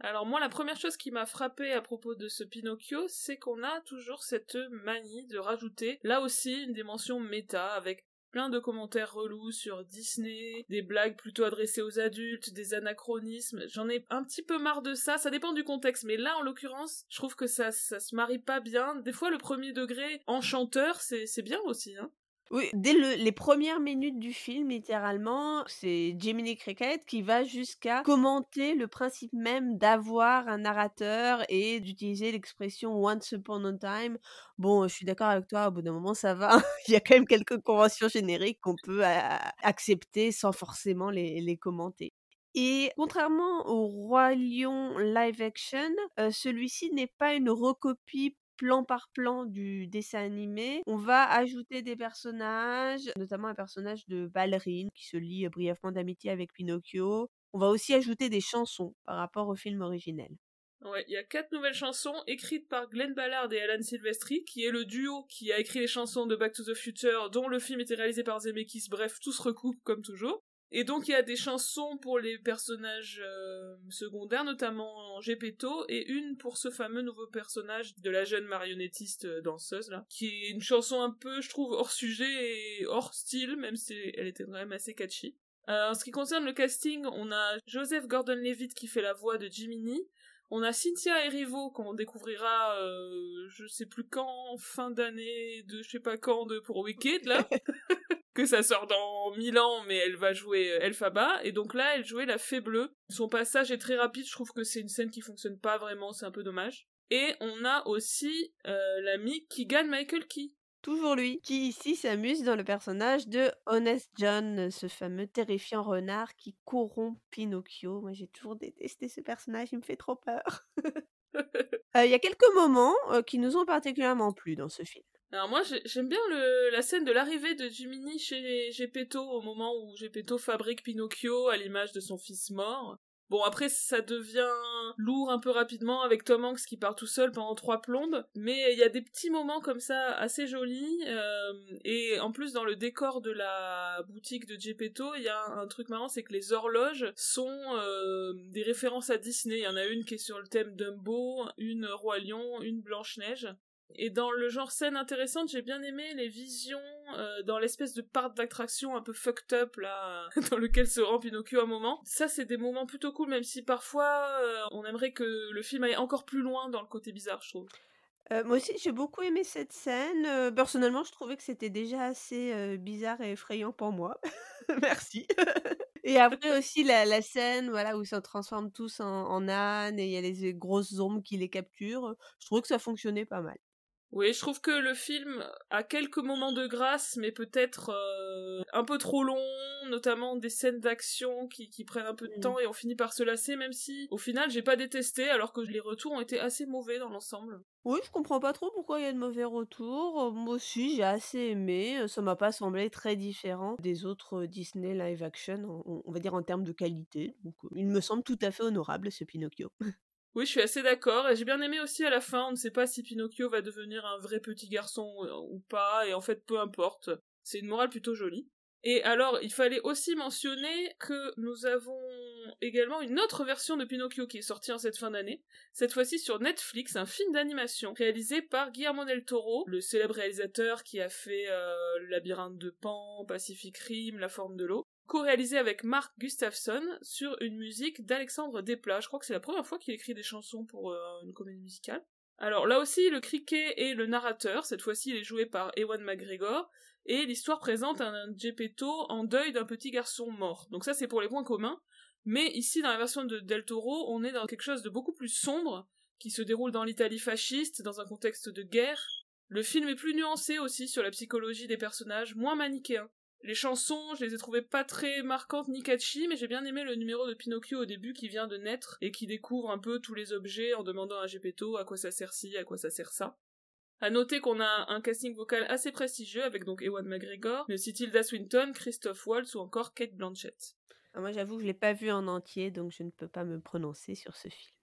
Alors moi, la première chose qui m'a frappé à propos de ce Pinocchio, c'est qu'on a toujours cette manie de rajouter, là aussi, une dimension méta, avec plein de commentaires relous sur Disney, des blagues plutôt adressées aux adultes, des anachronismes. J'en ai un petit peu marre de ça, ça dépend du contexte, mais là, en l'occurrence, je trouve que ça, ça se marie pas bien. Des fois, le premier degré enchanteur, c'est c'est bien aussi, hein. Oui, dès le- les premières minutes du film, littéralement, c'est Jiminy Cricket qui va jusqu'à commenter le principe même d'avoir un narrateur et d'utiliser l'expression once upon a time. Bon, je suis d'accord avec toi, au bout d'un moment, ça va. Il y a quand même quelques conventions génériques qu'on peut euh, accepter sans forcément les, les commenter. Et contrairement au Roi Lion live action, euh, celui-ci n'est pas une recopie plan par plan du dessin animé. On va ajouter des personnages, notamment un personnage de ballerine qui se lie brièvement d'amitié avec Pinocchio. On va aussi ajouter des chansons par rapport au film originel. Ouais, il y a quatre nouvelles chansons écrites par Glenn Ballard et Alan Silvestri, qui est le duo qui a écrit les chansons de Back to the Future, dont le film était réalisé par Zemeckis. Bref, tout se recoupe comme toujours. Et donc il y a des chansons pour les personnages euh, secondaires, notamment Gepetto, et une pour ce fameux nouveau personnage de la jeune marionnettiste euh, danseuse là, qui est une chanson un peu, je trouve, hors sujet et hors style, même si elle était quand même assez catchy. Euh, en ce qui concerne le casting, on a Joseph Gordon-Levitt qui fait la voix de Jiminy, on a Cynthia Erivo qu'on découvrira, euh, je sais plus quand, fin d'année, de je sais pas quand, de pour Wicked là, que ça sort dans mille ans, mais elle va jouer euh, Elphaba, et donc là elle jouait la Fée Bleue. Son passage est très rapide, je trouve que c'est une scène qui fonctionne pas vraiment, c'est un peu dommage. Et on a aussi euh, l'ami Keegan Michael Key. Toujours lui, qui ici s'amuse dans le personnage de Honest John, ce fameux terrifiant renard qui corrompt Pinocchio. Moi, j'ai toujours détesté ce personnage, il me fait trop peur. Euh, Il y a quelques moments euh, qui nous ont particulièrement plu dans ce film. Alors moi j'ai- j'aime bien la scène de l'arrivée de Jiminy chez Gepetto au moment où Gepetto fabrique Pinocchio à l'image de son fils mort. Bon après ça devient lourd un peu rapidement avec Tom Hanks qui part tout seul pendant trois plombes, mais il y a des petits moments comme ça assez jolis euh, et en plus dans le décor de la boutique de Gepetto il y a un, un truc marrant c'est que les horloges sont euh, des références à Disney. Il y en a une qui est sur le thème Dumbo, une Roi Lion, une Blanche Neige. Et dans le genre scène intéressante, j'ai bien aimé les visions euh, dans l'espèce de parc d'attraction un peu fucked up là, dans lequel se rend Pinocchio un moment. Ça, c'est des moments plutôt cool, même si parfois euh, on aimerait que le film aille encore plus loin dans le côté bizarre, je trouve. Euh, moi aussi, j'ai beaucoup aimé cette scène. Personnellement, je trouvais que c'était déjà assez bizarre et effrayant pour moi. Merci. et après aussi la, scène voilà, où ils se transforment tous en, en âne et il y a les grosses ombres qui les capturent. Je trouvais que ça fonctionnait pas mal. Oui, je trouve que le film a quelques moments de grâce, mais peut-être euh, un peu trop long, notamment des scènes d'action qui, qui prennent un peu de Mm. temps et on finit par se lasser, même si au final j'ai pas détesté, alors que les retours ont été assez mauvais dans l'ensemble. Oui, je comprends pas trop pourquoi il y a de mauvais retours. Euh, Moi aussi, j'ai assez aimé. Euh, Ça m'a pas semblé très différent des autres Disney live action, on, on va dire en termes de qualité. Donc, il me semble tout à fait honorable ce Pinocchio. Oui, je suis assez d'accord. Et j'ai bien aimé aussi à la fin, on ne sait pas si Pinocchio va devenir un vrai petit garçon euh, ou pas, et en fait, peu importe. C'est une morale plutôt jolie. Et alors, il fallait aussi mentionner que nous avons également une autre version de Pinocchio qui est sortie en cette fin d'année, cette fois-ci sur Netflix, un film d'animation réalisé par Guillermo del Toro, le célèbre réalisateur qui a fait euh, labyrinthe de Pan, Pacific Rim, La forme de l'eau, co-réalisé avec Mark Gustafson sur une musique d'Alexandre Desplat. Je crois que c'est la première fois qu'il écrit des chansons pour euh, une comédie musicale. Alors là aussi, le criquet est le narrateur, cette fois-ci il est joué par Ewan McGregor, et l'histoire présente un Geppetto en deuil d'un petit garçon mort. Donc ça c'est pour les points communs, mais ici dans la version de Del Toro, on est dans quelque chose de beaucoup plus sombre, qui se déroule dans l'Italie fasciste, dans un contexte de guerre. Le film est plus nuancé aussi sur la psychologie des personnages, moins manichéen. Les chansons, je les ai trouvées pas très marquantes ni catchy, mais j'ai bien aimé le numéro de Pinocchio au début qui vient de naître et qui découvre un peu tous les objets en demandant à Geppetto à quoi ça sert ci, à quoi ça sert ça. À noter qu'on a un casting vocal assez prestigieux avec donc Ewan McGregor, mais aussi Tilda Swinton, Christophe Waltz ou encore Kate Blanchett. Ah, Moi, j'avoue que je l'ai pas vu en entier, donc je ne peux pas me prononcer sur ce film.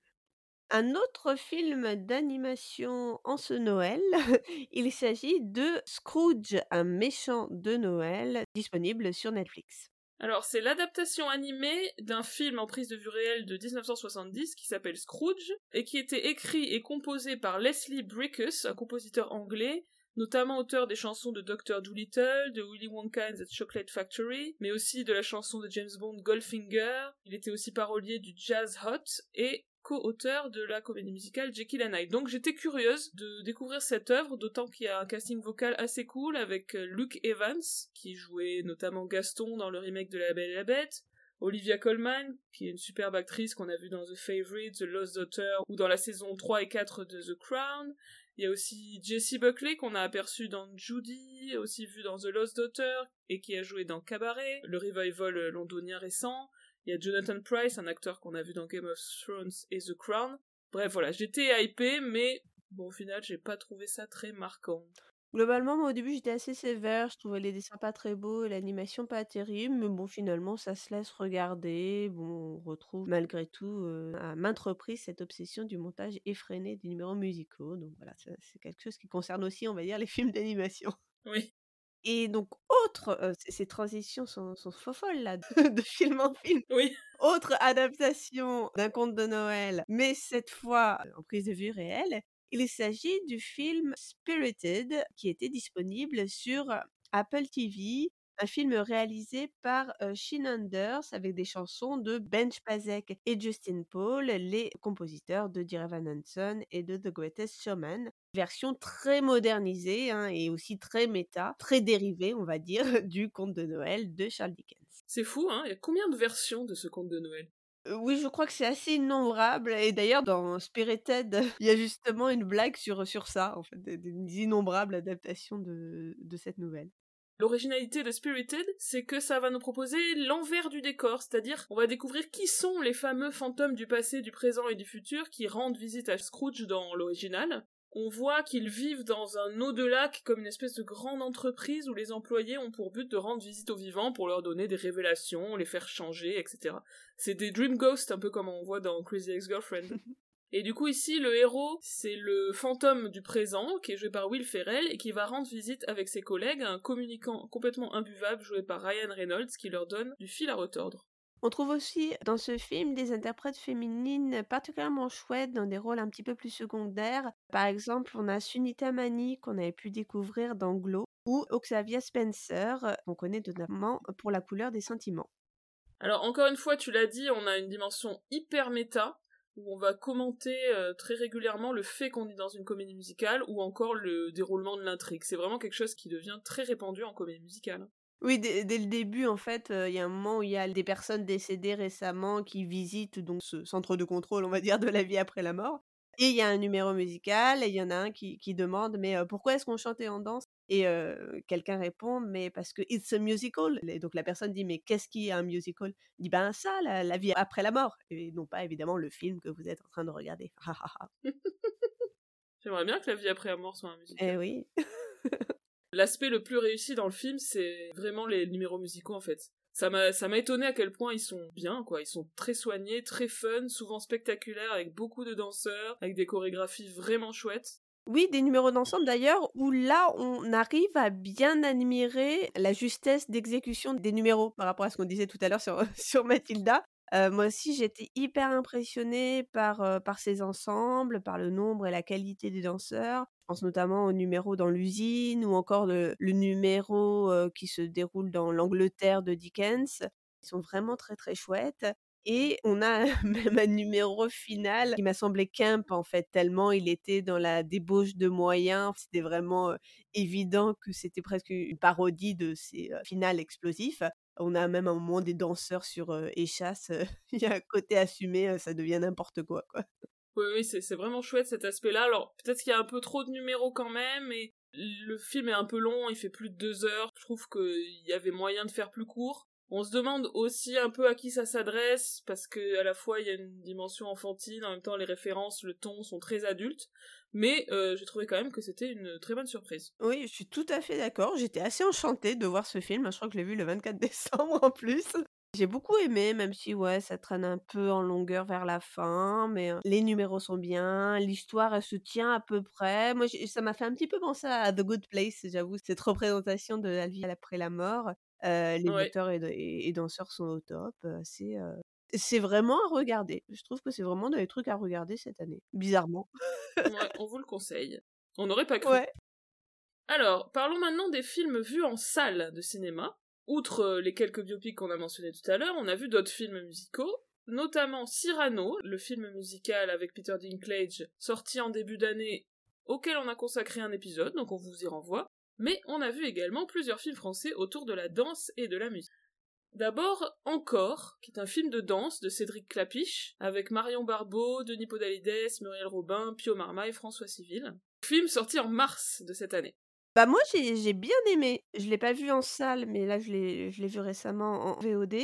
Un autre film d'animation en ce Noël, il s'agit de Scrooge, un méchant de Noël, disponible sur Netflix. Alors, c'est l'adaptation animée d'un film en prise de vue réelle de 1970 qui s'appelle Scrooge et qui était écrit et composé par Leslie Brickus, un compositeur anglais, notamment auteur des chansons de Dr. Dolittle, de Willy Wonka and the Chocolate Factory, mais aussi de la chanson de James Bond Goldfinger. Il était aussi parolier du Jazz Hot et co-auteur de la comédie musicale Jekyll and Hyde. Donc j'étais curieuse de découvrir cette œuvre, d'autant qu'il y a un casting vocal assez cool avec euh, Luke Evans, qui jouait notamment Gaston dans le remake de La Belle et la Bête, Olivia Colman, qui est une superbe actrice qu'on a vue dans The Favourite, The Lost Daughter ou dans la saison 3 et 4 de The Crown. Il y a aussi Jessie Buckley qu'on a aperçu dans Judy, aussi vu dans The Lost Daughter et qui a joué dans Cabaret, le revival londonien récent. Il y a Jonathan Price, un acteur qu'on a vu dans Game of Thrones et The Crown. Bref, voilà, j'étais hypée, mais bon, au final, j'ai pas trouvé ça très marquant. Globalement, moi au début j'étais assez sévère, je trouvais les dessins pas très beaux et l'animation pas terrible, mais bon finalement ça se laisse regarder. Bon, on retrouve malgré tout euh, à maintes reprises cette obsession du montage effréné des numéros musicaux. Donc voilà, c'est quelque chose qui concerne aussi, on va dire, les films d'animation. Oui. Et donc, autre, euh, ces transitions sont, sont folles là, de, de film en film. Oui. Autre adaptation d'un conte de Noël, mais cette fois en prise de vue réelle. Il s'agit du film Spirited qui était disponible sur Apple TV, un film réalisé par euh, Sheen Anders avec des chansons de Ben Pasek et Justin Paul, les compositeurs de Dear Evan Hansen et de The Greatest Showman. Version très modernisée hein, et aussi très méta, très dérivée, on va dire, du conte de Noël de Charles Dickens. C'est fou, hein Il y a combien de versions de ce conte de Noël? Euh, Oui, je crois que c'est assez innombrable. Et d'ailleurs, dans Spirited, il y a justement une blague sur, sur ça, en fait, des, des innombrables adaptations de, de cette nouvelle. L'originalité de Spirited, c'est que ça va nous proposer l'envers du décor, c'est-à-dire on va découvrir qui sont les fameux fantômes du passé, du présent et du futur qui rendent visite à Scrooge dans l'original. On voit qu'ils vivent dans un au-delà comme une espèce de grande entreprise où les employés ont pour but de rendre visite aux vivants pour leur donner des révélations, les faire changer, etc. C'est des dream ghosts, un peu comme on voit dans Crazy Ex-Girlfriend. Et du coup ici le héros c'est le fantôme du présent qui est joué par Will Ferrell et qui va rendre visite avec ses collègues à un communicant complètement imbuvable joué par Ryan Reynolds qui leur donne du fil à retordre. On trouve aussi dans ce film des interprètes féminines particulièrement chouettes dans des rôles un petit peu plus secondaires. Par exemple, on a Sunita Mani qu'on avait pu découvrir dans Glow ou Octavia Spencer euh, qu'on connaît notamment pour La couleur des sentiments. Alors encore une fois tu l'as dit on a une dimension hyper méta où on va commenter euh, très régulièrement le fait qu'on est dans une comédie musicale ou encore le déroulement de l'intrigue. C'est vraiment quelque chose qui devient très répandu en comédie musicale. Oui, dès, dès le début, en fait, euh, il y a un moment où il y a des personnes décédées récemment qui visitent donc ce centre de contrôle, on va dire, de la vie après la mort. Et il y a un numéro musical, et il y en a un qui, qui demande Mais euh, pourquoi est-ce qu'on chantait en danse? Et euh, quelqu'un répond Mais parce que it's a musical. Et donc la personne dit Mais qu'est-ce qui est un musical? Il dit Ben ça, la, la vie après la mort. Et non pas évidemment le film que vous êtes en train de regarder. J'aimerais bien que la vie après la mort soit un musical. eh oui. L'aspect le plus réussi dans le film, c'est vraiment les numéros musicaux en fait. Ça m'a, ça m'a étonné à quel point ils sont bien, quoi. Ils sont très soignés, très fun, souvent spectaculaires, avec beaucoup de danseurs, avec des chorégraphies vraiment chouettes. Oui, des numéros d'ensemble d'ailleurs, où là, on arrive à bien admirer la justesse d'exécution des numéros par rapport à ce qu'on disait tout à l'heure sur, sur Mathilda. Euh, moi aussi, j'étais hyper impressionnée par, euh, par ces ensembles, par le nombre et la qualité des danseurs. Je pense notamment au numéro dans l'usine ou encore le, numéro euh, qui se déroule dans l'Angleterre de Dickens. Ils sont vraiment très très chouettes. Et on a même un numéro final qui m'a semblé camp en fait, tellement il était dans la débauche de moyens. C'était vraiment évident que c'était presque une parodie de ces finales explosifs. On a même un moment des danseurs sur euh, échasse. Il y a un côté assumé, ça devient n'importe quoi, quoi. Oui, oui, c'est c'est vraiment chouette cet aspect-là. Alors, peut-être qu'il y a un peu trop de numéros quand même, et le film est un peu long, il fait plus de deux heures. Je trouve qu'il y avait moyen de faire plus court. On se demande aussi un peu à qui ça s'adresse, parce que à la fois il y a une dimension enfantine, en même temps les références, le ton sont très adultes. Mais euh, j'ai trouvé quand même que c'était une très bonne surprise. Oui, je suis tout à fait d'accord. J'étais assez enchantée de voir ce film. Je crois que je l'ai vu le 24 décembre en plus. J'ai beaucoup aimé, même si ouais, ça traîne un peu en longueur vers la fin, mais euh, les numéros sont bien, l'histoire se tient à peu près. Moi, ça m'a fait un petit peu penser à The Good Place, j'avoue, cette représentation de la vie après la mort. Euh, les Ouais. auteurs et, et- et danseurs sont au top. C'est euh, c'est vraiment à regarder. Je trouve que c'est vraiment les trucs à regarder cette année, bizarrement. Ouais, on vous le conseille. On n'aurait pas cru. Ouais. Alors, parlons maintenant des films vus en salle de cinéma. Outre les quelques biopics qu'on a mentionnés tout à l'heure, on a vu d'autres films musicaux, notamment Cyrano, le film musical avec Peter Dinklage, sorti en début d'année, auquel on a consacré un épisode, donc on vous y renvoie. Mais on a vu également plusieurs films français autour de la danse et de la musique. D'abord, Encore, qui est un film de danse de Cédric Clapiche, avec Marion Barbeau, Denis Podalides, Muriel Robin, Pio Marmaille, François Civil. Film sorti en mars de cette année. Bah moi j'ai bien aimé. Je l'ai pas vu en salle, mais là je l'ai je l'ai vu récemment en VOD.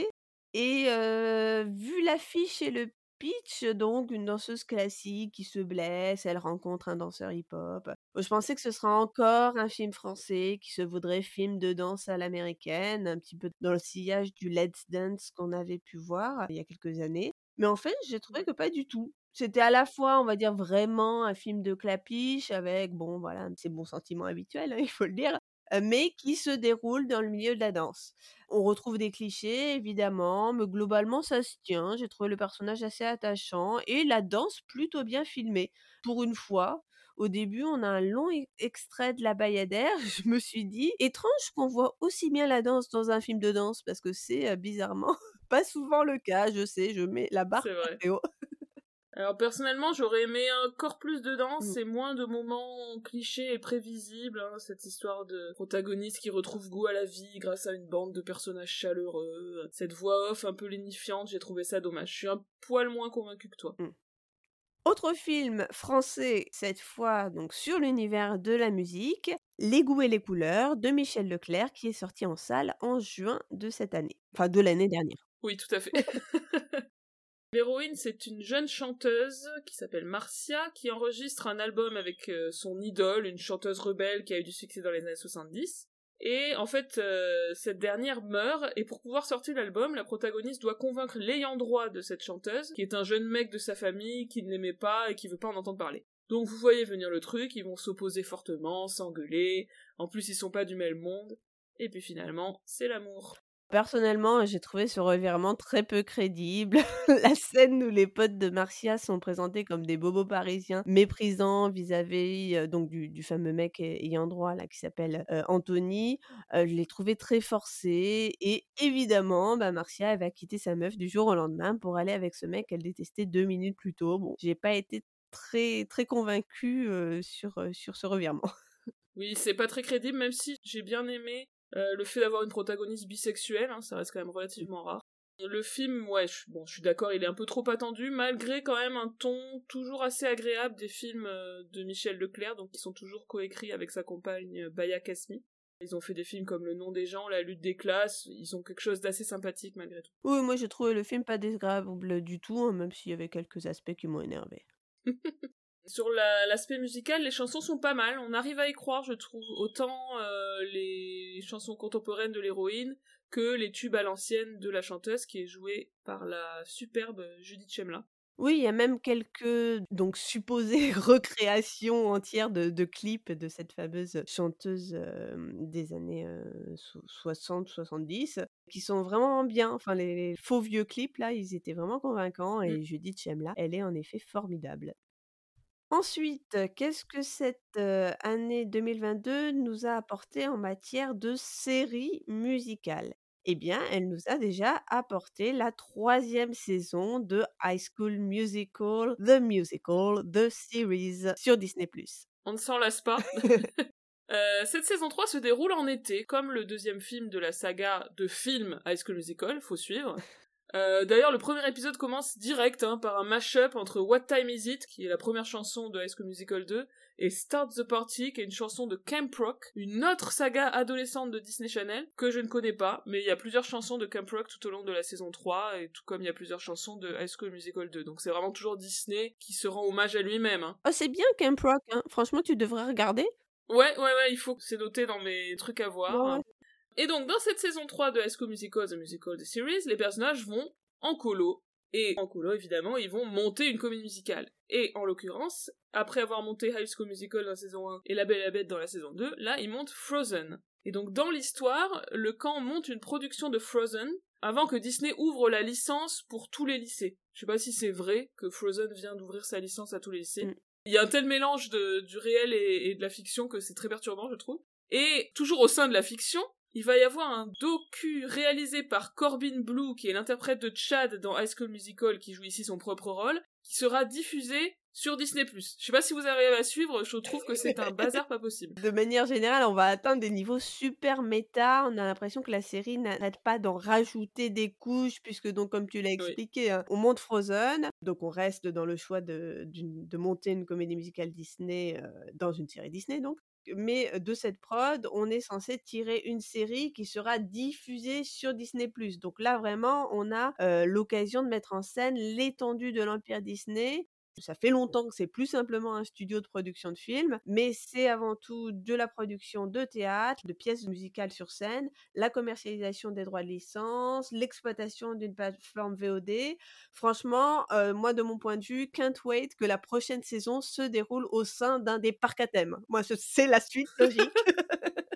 Et euh, vu l'affiche et le pitch, donc une danseuse classique qui se blesse, elle rencontre un danseur hip-hop. Je pensais que ce serait encore un film français qui se voudrait film de danse à l'américaine, un petit peu dans le sillage du Let's Dance qu'on avait pu voir il y a quelques années. Mais en fait, j'ai trouvé que pas du tout. C'était à la fois, on va dire, vraiment un film de clapiche avec, bon, voilà, ses bons sentiments habituels, hein, il faut le dire, euh, mais qui se déroule dans le milieu de la danse. On retrouve des clichés, évidemment, mais globalement, ça se tient. J'ai trouvé le personnage assez attachant et la danse plutôt bien filmée. Pour une fois, au début, on a un long e- extrait de la Bayadère. Je me suis dit, étrange qu'on voit aussi bien la danse dans un film de danse, parce que c'est euh, bizarrement pas souvent le cas. Je sais, je mets la barre très haut. Alors personnellement, j'aurais aimé encore plus de danse Mm. et moins de moments clichés et prévisibles. hein, cette histoire de protagoniste qui retrouve goût à la vie grâce à une bande de personnages chaleureux. Cette voix off un peu lénifiante, j'ai trouvé ça dommage. Je suis un poil moins convaincu que toi. Autre film français, cette fois donc sur l'univers de la musique, Les goûts et les couleurs de Michel Leclerc, qui est sorti en salle en juin de cette année. Enfin, de l'année dernière. Oui, tout à fait. L'héroïne, c'est une jeune chanteuse qui s'appelle Marcia, qui enregistre un album avec euh, son idole, une chanteuse rebelle qui a eu du succès dans les années 70. Et en fait, euh, cette dernière meurt, et pour pouvoir sortir l'album, la protagoniste doit convaincre l'ayant droit de cette chanteuse, qui est un jeune mec de sa famille, qui ne l'aimait pas et qui veut pas en entendre parler. Donc vous voyez venir le truc, ils vont s'opposer fortement, s'engueuler, en plus ils sont pas du même monde, et puis finalement, c'est l'amour. Personnellement, j'ai trouvé ce revirement très peu crédible. la scène où les potes de Marcia sont présentés comme des bobos parisiens méprisants vis-à-vis euh, donc du, fameux mec ay- ayant droit là qui s'appelle euh, Anthony, euh, je l'ai trouvé très forcé et évidemment, bah, Marcia va quitter sa meuf du jour au lendemain pour aller avec ce mec qu'elle détestait deux minutes plus tôt. Bon, j'ai pas été très très convaincue sur sur ce revirement. Oui, c'est pas très crédible, même si j'ai bien aimé euh, le fait d'avoir une protagoniste bisexuelle, hein, ça reste quand même relativement rare. Le film, ouais, je, bon, je suis d'accord, il est un peu trop attendu, malgré quand même un ton toujours assez agréable des films euh, de Michel Leclerc, donc qui sont toujours coécrits avec sa compagne euh, Baya Kasmi. Ils ont fait des films comme Le nom des gens, La lutte des classes, ils ont quelque chose d'assez sympathique malgré tout. Oui, moi j'ai trouvé le film pas désagréable du tout, hein, même s'il y avait quelques aspects qui m'ont énervé. Sur la- l'aspect musical, les chansons sont pas mal. On arrive à y croire, je trouve, autant euh, les chansons contemporaines de l'héroïne que les tubes à l'ancienne de la chanteuse qui est jouée par la superbe Judith Chemla. Oui, il y a même quelques donc supposées recréations entières de de clips de cette fameuse chanteuse, hem, des années, so 60-70 qui sont vraiment bien. Enfin les les faux vieux clips là, ils étaient vraiment convaincants Mmh. et Judith Chemla, elle est en effet formidable. Ensuite, qu'est-ce que cette, heu, année 2022 nous a apporté en matière de séries musicales? Eh bien, elle nous a déjà apporté la 3e saison de High School Musical: The Musical: The Series sur Disney+. On ne s'en lasse pas. Cette saison 3 se déroule en été, comme le deuxième film de la saga de film High School Musical, faut suivre. Euh, D'ailleurs, le premier épisode commence direct hein, par un mash-up entre What Time Is It, qui est la première chanson de High School Musical 2, et Start the Party, qui est une chanson de Camp Rock, une autre saga adolescente de Disney Channel, que je ne connais pas, mais il y a plusieurs chansons de Camp Rock tout au long de la saison 3, et tout comme il y a plusieurs chansons de High School Musical 2. Donc c'est vraiment toujours Disney qui se rend hommage à lui-même. Hein. Oh, c'est bien Camp Rock, hein. Franchement, tu devrais regarder. Ouais, ouais, ouais, il faut que c'est noté dans mes trucs à voir. Ouais, ouais. Et donc, dans cette saison 3 de High School Musical, The Musical, The Series, les personnages vont en colo. Et en colo, évidemment, ils vont monter une comédie musicale. Et en l'occurrence, après avoir monté High School Musical dans la saison 1 et La Belle et la Bête dans la saison 2, là, ils montent Frozen. Et donc, dans l'histoire, le camp monte une production de Frozen avant que Disney ouvre la licence pour tous les lycées. Je sais pas si c'est vrai que Frozen vient d'ouvrir sa licence à tous les lycées. Mm. Il y a un tel mélange de, du réel et, et de la fiction que c'est très perturbant, je trouve. Et toujours au sein de la fiction, il va y avoir un docu réalisé par Corbin Blue, qui est l'interprète de Chad dans High School Musical, qui joue ici son propre rôle, qui sera diffusé sur Disney+. Je sais pas si vous arrivez à suivre, je trouve que c'est un bazar pas possible. De manière générale, on va atteindre des niveaux super méta. On a l'impression que la série n'arrête pas d'en rajouter des couches, puisque donc, comme tu l'as expliqué, hein, on monte Frozen, donc on reste dans le choix de, de monter une comédie musicale Disney euh, dans une série Disney, donc. Mais de cette prod, on est censé tirer une série qui sera diffusée sur Disney+. Donc là, vraiment, on a l'occasion de mettre en scène l'étendue de l'empire Disney ça fait longtemps que c'est plus simplement un studio de production de films, mais c'est avant tout de la production de théâtre, de pièces musicales sur scène, la commercialisation des droits de licence, l'exploitation d'une plateforme VOD. Franchement, euh, moi de mon point de vue, can't wait que la prochaine saison se déroule au sein d'un des parcs à thème. Moi, ce- c'est la suite logique.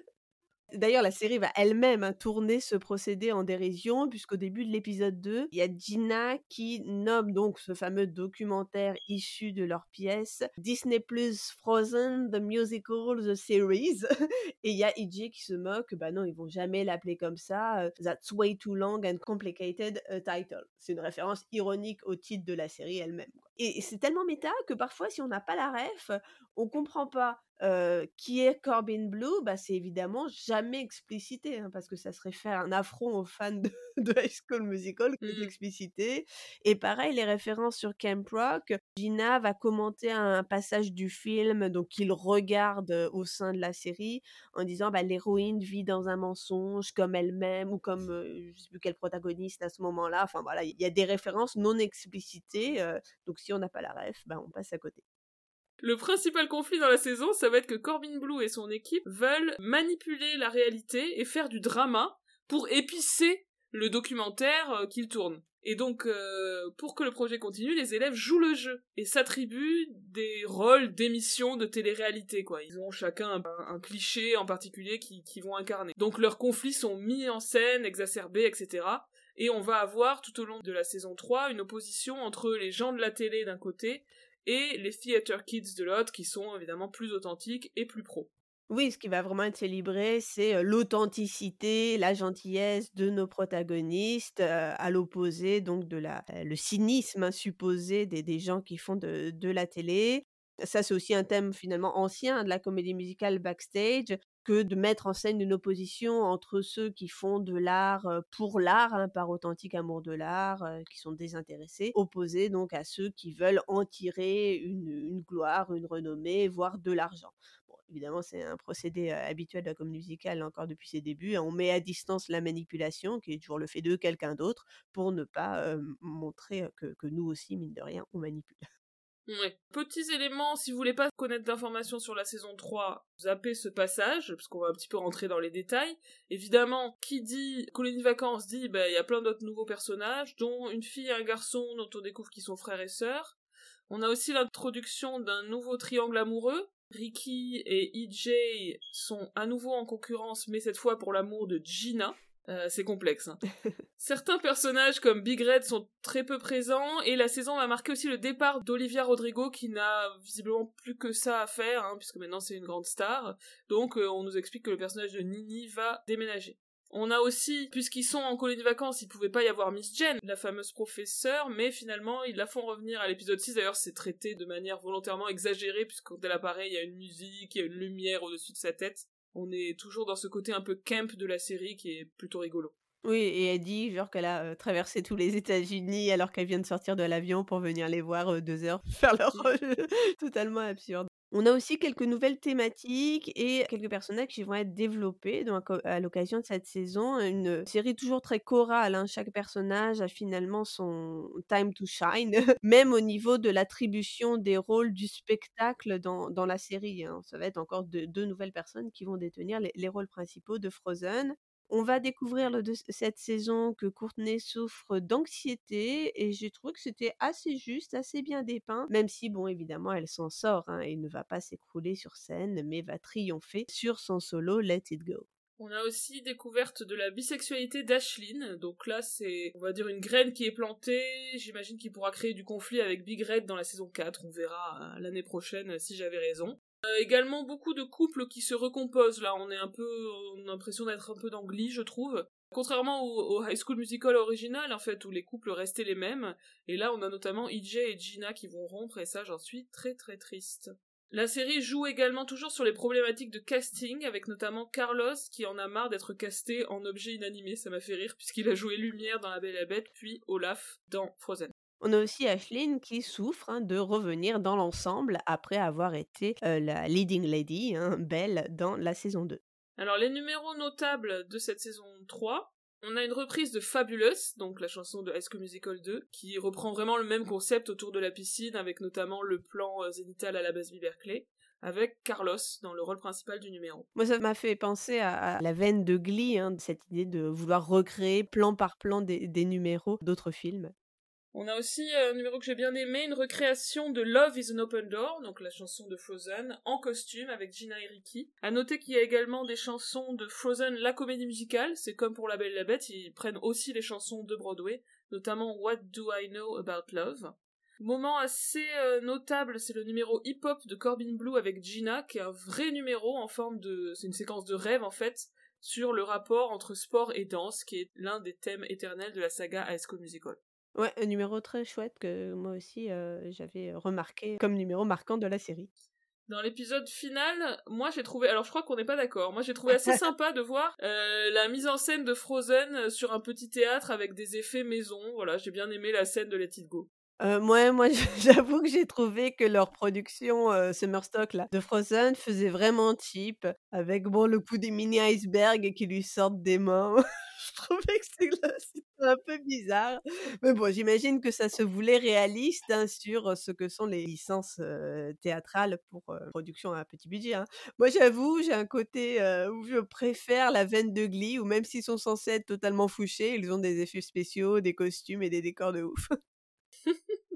D'ailleurs, la série va elle-même hein, tourner ce procédé en dérision, puisqu'au début de l'épisode 2, il y a Gina qui nomme donc ce fameux documentaire issu de leur pièce Disney Plus Frozen, The Musical, The Series. Et il y a EJ qui se moque, bah non, ils vont jamais l'appeler comme ça, euh, That's way too long and complicated a title. C'est une référence ironique au titre de la série elle-même. Et c'est tellement méta que parfois, si on n'a pas la ref, on comprend pas euh, qui est Corbin Blue, bah, c'est évidemment jamais explicité, hein, parce que ça serait faire un affront aux fans de, de High School Musical que Mm. d'expliciter. Et pareil, les références sur Camp Rock, Gina va commenter un passage du film, donc qu'il regarde au sein de la série, en disant bah, l'héroïne vit dans un mensonge comme elle-même ou comme euh, je sais plus quel protagoniste à ce moment-là. Enfin voilà, il y a des références non explicitées, euh, donc si on n'a pas la ref, bah, on passe à côté. Le principal conflit dans la saison, ça va être que Corbin Blue et son équipe veulent manipuler la réalité et faire du drama pour épicer le documentaire euh, qu'ils tournent. Et donc, euh, pour que le projet continue, les élèves jouent le jeu et s'attribuent des rôles d'émissions de télé-réalité, quoi. Ils ont chacun un, cliché en particulier qui, qui vont incarner. Donc leurs conflits sont mis en scène, exacerbés, etc. Et on va avoir tout au long de la saison 3 une opposition entre les gens de la télé d'un côté et les theater kids de l'autre qui sont évidemment plus authentiques et plus pros. Oui, ce qui va vraiment être célébré, c'est euh, l'authenticité, la gentillesse de nos protagonistes, euh, à l'opposé donc de la, euh, le cynisme supposé des, des gens qui font de, de la télé. Ça, c'est aussi un thème finalement ancien de la comédie musicale backstage, que de mettre en scène une opposition entre ceux qui font de l'art pour l'art, hein, par authentique amour de l'art, qui sont désintéressés, opposés donc à ceux qui veulent en tirer une, gloire, une renommée, voire de l'argent. Évidemment, c'est un procédé habituel de la comédie musicale encore depuis ses débuts. On met à distance la manipulation, qui est toujours le fait de quelqu'un d'autre, pour ne pas montrer que, que nous aussi, mine de rien, on manipule. Petits éléments, si vous voulez pas connaître d'informations sur la saison 3, zappez ce passage, parce qu'on va un petit peu rentrer dans les détails. Évidemment, qui dit colonie vacances dit, bah, il y a plein d'autres nouveaux personnages, dont une fille et un garçon dont on découvre qu'ils sont frères et sœurs. On a aussi l'introduction d'un nouveau triangle amoureux. Ricky et EJ sont à nouveau en concurrence, mais cette fois pour l'amour de Gina. Euh, c'est complexe. hein. Certains personnages comme Big Red sont très peu présents et la saison va marquer aussi le départ d'Olivia Rodrigo qui n'a visiblement plus que ça à faire hein, puisque maintenant c'est une grande star. Donc euh, on nous explique que le personnage de Nini va déménager. On a aussi, puisqu'ils sont en colonie de vacances, il pouvait pas y avoir Miss Jen, la fameuse professeure, mais finalement ils la font revenir à l'épisode 6. D'ailleurs c'est traité de manière volontairement exagérée puisque quand elle apparaît il y a une musique, il y a une lumière au-dessus de sa tête. On est toujours dans ce côté un peu camp de la série qui est plutôt rigolo. Oui, et elle dit genre qu'elle a euh, traversé tous les États-Unis alors qu'elle vient de sortir de l'avion pour venir les voir euh, deux heures faire leur rôle totalement absurde. On a aussi quelques nouvelles thématiques et quelques personnages qui vont être développés donc, à l'occasion de cette saison. Une série toujours très chorale. hein. Chaque personnage a finalement son time to shine, même au niveau de l'attribution des rôles du spectacle dans, dans la série. hein. Ça va être encore deux, nouvelles personnes qui vont détenir les rôles principaux de Frozen. On va découvrir cette saison que Courtney souffre d'anxiété et j'ai trouvé que c'était assez juste, assez bien dépeint, même si, bon, évidemment, elle s'en sort hein, et ne va pas s'écrouler sur scène, mais va triompher sur son solo Let It Go. On a aussi découverte de la bisexualité d'Ashlyn. Donc là, c'est, on va dire, une graine qui est plantée. J'imagine qu'il pourra créer du conflit avec Big Red dans la saison 4. On verra euh, l'année prochaine si j'avais raison. Euh, également beaucoup de couples qui se recomposent. Là, on est un peu, on a l'impression d'être un peu dans Glee, je trouve. Contrairement au, High School Musical original, en fait, où les couples restaient les mêmes. Et là, on a notamment EJ et Gina qui vont rompre, et ça, j'en suis très très triste. La série joue également toujours sur les problématiques de casting, avec notamment Carlos qui en a marre d'être casté en objet inanimé, ça m'a fait rire puisqu'il a joué Lumière dans La Belle et la Bête, puis Olaf dans Frozen. On a aussi Ashlyn qui souffre hein, de revenir dans l'ensemble après avoir été euh, la leading lady, hein, Belle, dans la saison 2. Alors les numéros notables de cette saison 3, on a une reprise de Fabulous, donc la chanson de High School Musical 2, qui reprend vraiment le même concept autour de la piscine, avec notamment le plan zénithal à la base Berkeley, avec Carlos dans le rôle principal du numéro. Moi, ça m'a fait penser à, à la veine de Glee, hein, cette idée de vouloir recréer plan par plan des, des numéros d'autres films. On a aussi euh, un numéro que j'ai bien aimé, une recréation de Love is an Open Door, donc la chanson de Frozen, en costume avec Gina et Ricky. À noter qu'il y a également des chansons de Frozen, la comédie musicale, c'est comme pour La Belle et la Bête, ils prennent aussi les chansons de Broadway, notamment What Do I Know About Love. Moment assez euh, notable, c'est le numéro hip-hop de Corbin Blue avec Gina, qui est un vrai numéro en forme de... c'est une séquence de rêve en fait, sur le rapport entre sport et danse, qui est l'un des thèmes éternels de la saga High School Musical. Ouais, un numéro très chouette que moi aussi euh, j'avais remarqué comme numéro marquant de la série. Dans l'épisode final, moi j'ai trouvé, alors je crois qu'on n'est pas d'accord, moi j'ai trouvé assez sympa de voir euh, la mise en scène de Frozen sur un petit théâtre avec des effets maison, voilà, j'ai bien aimé la scène de Let It Go. Euh, moi, j'avoue que j'ai trouvé que leur production euh, Summer là, de Frozen faisait vraiment cheap, avec bon le coup des mini icebergs qui lui sortent des mains. Je trouvais que c'était un peu bizarre. Mais bon, j'imagine que ça se voulait réaliste hein, sur ce que sont les licences euh, théâtrales pour euh, production à petit budget. hein. Moi, j'avoue, j'ai un côté euh, où je préfère la veine de Glee, où même s'ils sont censés être totalement fouchés, ils ont des effets spéciaux, des costumes et des décors de ouf.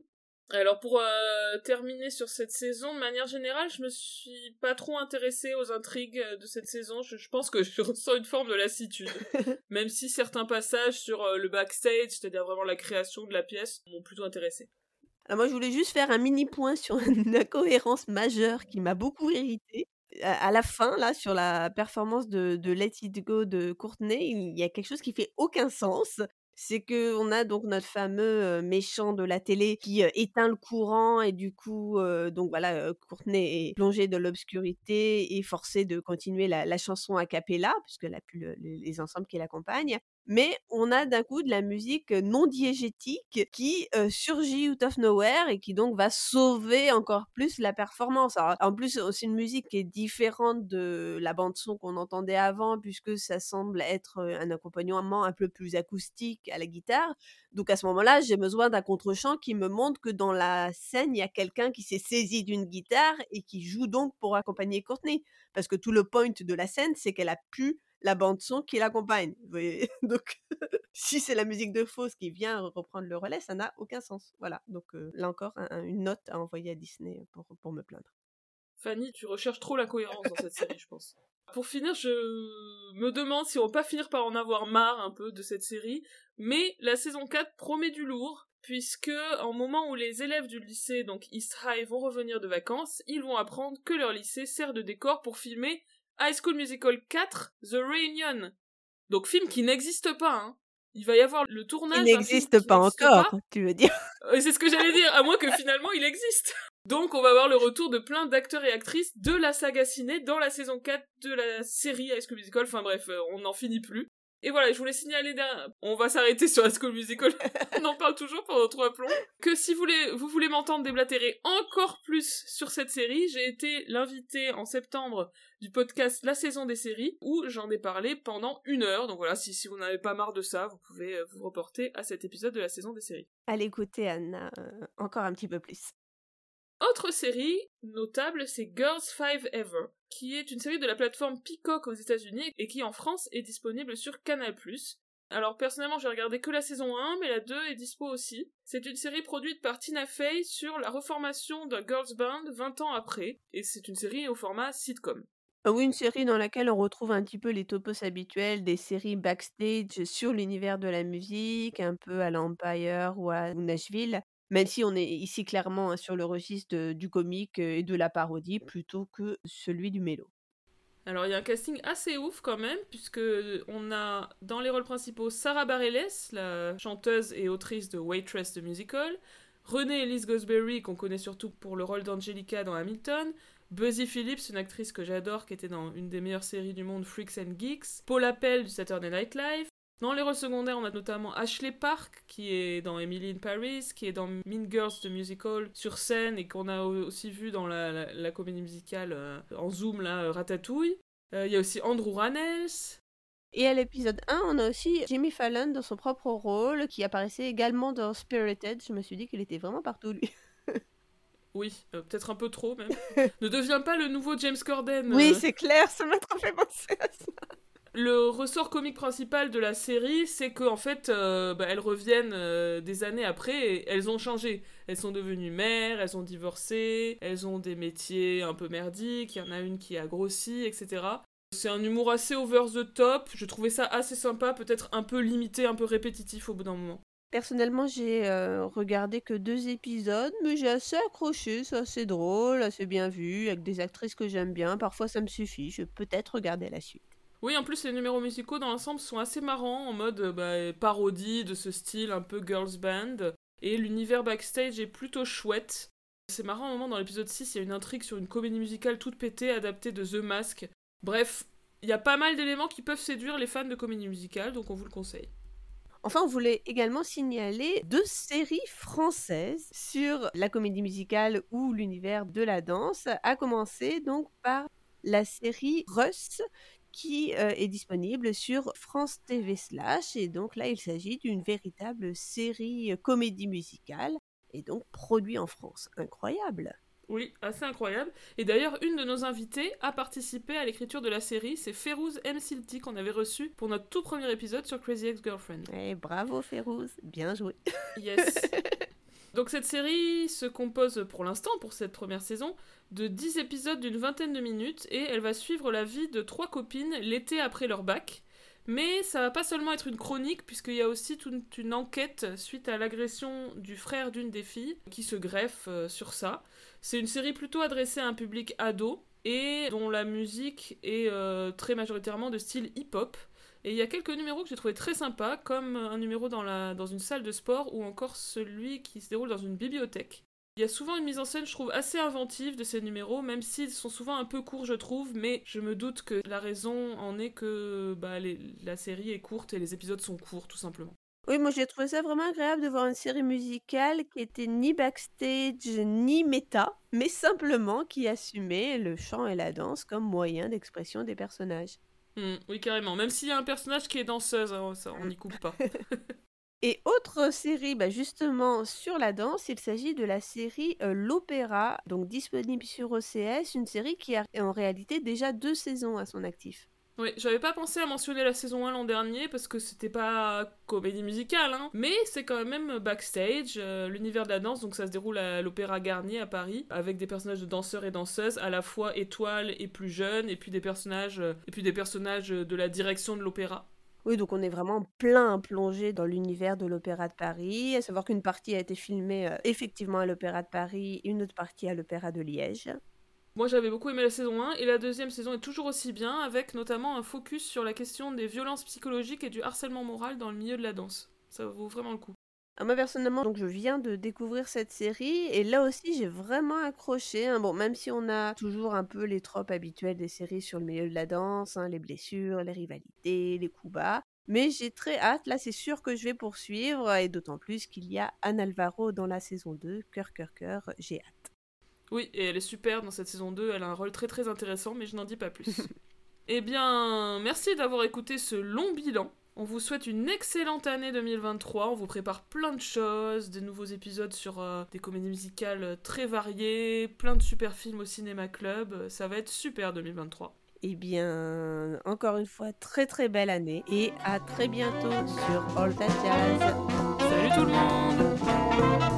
Alors pour euh, terminer sur cette saison, de manière générale, je me suis pas trop intéressée aux intrigues euh, de cette saison. Je, je pense que je ressens une forme de lassitude. Même si certains passages sur euh, le backstage, c'est-à-dire vraiment la création de la pièce, m'ont plutôt intéressée. Alors moi, je voulais juste faire un mini point sur une incohérence majeure qui m'a beaucoup irritée. À à la fin, là, sur la performance de, de Let It Go de Courtney, il y a quelque chose qui fait aucun sens. C'est que on a donc notre fameux méchant de la télé qui éteint le courant et du coup, euh, donc voilà, Courtney est plongée dans l'obscurité et forcée de continuer la, la chanson a cappella puisqu'elle a plus le- les les ensembles qui l'accompagnent. Mais on a d'un coup de la musique non diégétique qui surgit out of nowhere et qui donc va sauver encore plus la performance. En plus, c'est une musique qui est différente de la bande son qu'on entendait avant puisque ça semble être un accompagnement un peu plus acoustique à la guitare. Donc à ce moment-là, j'ai besoin d'un contre-champ qui me montre que dans la scène, il y a quelqu'un qui s'est saisi d'une guitare et qui joue donc pour accompagner Courtney. Parce que tout le point de la scène, c'est qu'elle a pu la bande son qui l'accompagne. Donc, si c'est la musique de Fausse qui vient reprendre le relais, ça n'a aucun sens. Voilà. Donc, euh, là encore, un- un- une note à envoyer à Disney pour, pour me plaindre. Fanny, tu recherches trop la cohérence dans cette série, je pense. Pour finir, je me demande si on va pas finir par en avoir marre un peu de cette série, mais la saison 4 promet du lourd, puisque au moment où les élèves du lycée, donc East vont revenir de vacances, ils vont apprendre que leur lycée sert de décor pour filmer High School Musical 4, The Reunion. Donc film qui n'existe pas, hein. Il va y avoir le tournage. Il n'existe pas encore, tu veux dire euh, C'est ce que j'allais dire, à moins que finalement il existe. Donc on va avoir le retour de plein d'acteurs et actrices de la saga ciné dans la saison 4 de la série High School Musical. Enfin bref, euh, on n'en finit plus. Et voilà, je voulais signaler d'un... On va s'arrêter sur High School Musical. on en parle toujours pendant trois plombs. Que si vous voulez, vous voulez m'entendre déblatérer encore plus sur cette série, j'ai été l'invité en septembre du podcast La saison des séries où j'en ai parlé pendant une heure. Donc voilà, si, si vous n'avez pas marre de ça, vous pouvez euh, vous reporter à cet épisode de la saison des séries. Allez écouter Anna euh, encore un petit peu plus. Autre série notable, c'est Girls Five Ever, qui est une série de la plateforme Peacock aux États-Unis et qui en France est disponible sur Canal+. Alors personnellement, j'ai regardé que la saison 1, mais la 2 est dispo aussi. C'est une série produite par Tina Fey sur la reformation d'un girls band 20 ans après, et c'est une série au format sitcom. Ah Oui, une série dans laquelle on retrouve un petit peu les topos habituels des séries backstage sur l'univers de la musique, un peu à l'Empire ou à Nashville, même si on est ici clairement hein, sur le registre de- du comique et de la parodie plutôt que celui du mélo. Alors il y a un casting assez ouf quand même, puisque on a dans les rôles principaux Sarah Bareilles, la chanteuse et autrice de Waitress the Musical, Renée Elise Gosberry, qu'on connaît surtout pour le rôle d'Angelica dans Hamilton, Buzzy Phillips, une actrice que j'adore, qui était dans une des meilleures séries du monde, Freaks and Geeks, Paul Appel du Saturday Night Live. Dans les rôles secondaires, on a notamment Ashley Park, qui est dans Emily in Paris, qui est dans Mean Girls the Musical sur scène et qu'on a aussi vu dans la, la- la comédie musicale euh, en zoom, là, euh, Ratatouille. Euh, Il y a aussi Andrew Rannells. Et à l'épisode 1, on a aussi Jimmy Fallon dans son propre rôle qui apparaissait également dans Spirited. Je me suis dit qu'il était vraiment partout lui. Oui, euh, peut-être un peu trop même. ne devient pas le nouveau James Corden. Oui, c'est clair, ça m'a trop fait penser à ça. Le ressort comique principal de la série, c'est qu'en fait, euh, bah, elles reviennent euh, des années après et elles ont changé. Elles sont devenues mères, elles ont divorcé, elles ont des métiers un peu merdiques, il y en a une qui a grossi, etc. C'est un humour assez over the top, je trouvais ça assez sympa, peut-être un peu limité, un peu répétitif au bout d'un moment. Personnellement, j'ai euh, regardé que deux épisodes, mais j'ai assez accroché, c'est assez drôle, assez bien vu, avec des actrices que j'aime bien. Parfois, ça me suffit, je peux peut-être regarder la suite. Oui, en plus, les numéros musicaux dans l'ensemble sont assez marrants, en mode euh, bah, parodie de ce style un peu girls band. Et l'univers backstage est plutôt chouette. C'est marrant, à un moment dans l'épisode 6, il y a une intrigue sur une comédie musicale toute pétée adaptée de The Mask. Bref, il y a pas mal d'éléments qui peuvent séduire les fans de comédie musicale, donc on vous le conseille. Enfin, on voulait également signaler deux séries françaises sur la comédie musicale ou l'univers de la danse, à commencer donc par la série Russ qui euh, est disponible sur France TV Slash et donc là il s'agit d'une véritable série euh, comédie musicale et donc produit en France. Incroyable. Oui, assez incroyable. Et d'ailleurs, une de nos invitées a participé à l'écriture de la série, c'est Férouz M. Silti qu'on avait reçu pour notre tout premier épisode sur Crazy Ex-Girlfriend. Et bravo Férouz, bien joué. Yes. Donc cette série se compose pour l'instant, pour cette première saison, de 10 épisodes d'une vingtaine de minutes et elle va suivre la vie de trois copines l'été après leur bac. Mais ça va pas seulement être une chronique puisqu'il y a aussi toute une enquête suite à l'agression du frère d'une des filles qui se greffe euh, sur ça. C'est une série plutôt adressée à un public ado et dont la musique est euh, très majoritairement de style hip-hop. Et il y a quelques numéros que j'ai trouvé très sympas, comme un numéro dans, la, dans une salle de sport ou encore celui qui se déroule dans une bibliothèque. Il y a souvent une mise en scène, je trouve, assez inventive de ces numéros, même s'ils sont souvent un peu courts, je trouve, mais je me doute que la raison en est que bah, la série est courte et les épisodes sont courts, tout simplement. Oui, moi j'ai trouvé ça vraiment agréable de voir une série musicale qui était ni backstage ni méta, mais simplement qui assumait le chant et la danse comme moyen d'expression des personnages. Hmm, oui, carrément. Même s'il y a un personnage qui est danseuse, hein, on n'y coupe pas. Et autre série, bah, justement sur la danse, il s'agit de la série euh, L'Opéra, donc disponible sur OCS, une série qui a en réalité déjà deux saisons à son actif. Oui, j'avais pas pensé à mentionner la saison 1 l'an dernier parce que c'était pas comédie musicale, hein. mais c'est quand même backstage, euh, l'univers de la danse, donc ça se déroule à l'Opéra Garnier à Paris, avec des personnages de danseurs et danseuses, à la fois étoiles et plus jeunes, et puis des personnages, et puis des personnages de la direction de l'opéra. Oui, donc on est vraiment plein plongé dans l'univers de l'Opéra de Paris, à savoir qu'une partie a été filmée euh, effectivement à l'Opéra de Paris, une autre partie à l'Opéra de Liège. Moi j'avais beaucoup aimé la saison 1 et la deuxième saison est toujours aussi bien avec notamment un focus sur la question des violences psychologiques et du harcèlement moral dans le milieu de la danse. Ça vaut vraiment le coup. Ah, moi personnellement, donc je viens de découvrir cette série et là aussi j'ai vraiment accroché. hein. Bon, même si on a toujours un peu les tropes habituels des séries sur le milieu de la danse, hein, les blessures, les rivalités, les coups bas. Mais j'ai très hâte, là c'est sûr que je vais poursuivre et d'autant plus qu'il y a Anne Alvaro dans la saison 2, cœur cœur cœur, j'ai hâte. Oui, et elle est super dans cette saison 2, elle a un rôle très très intéressant, mais je n'en dis pas plus. eh bien, merci d'avoir écouté ce long bilan. On vous souhaite une excellente année 2023, on vous prépare plein de choses, des nouveaux épisodes sur euh, des comédies musicales très variées, plein de super films au cinéma club, ça va être super 2023. Eh bien, encore une fois, très très belle année et à très bientôt sur All That Jazz. Salut tout le monde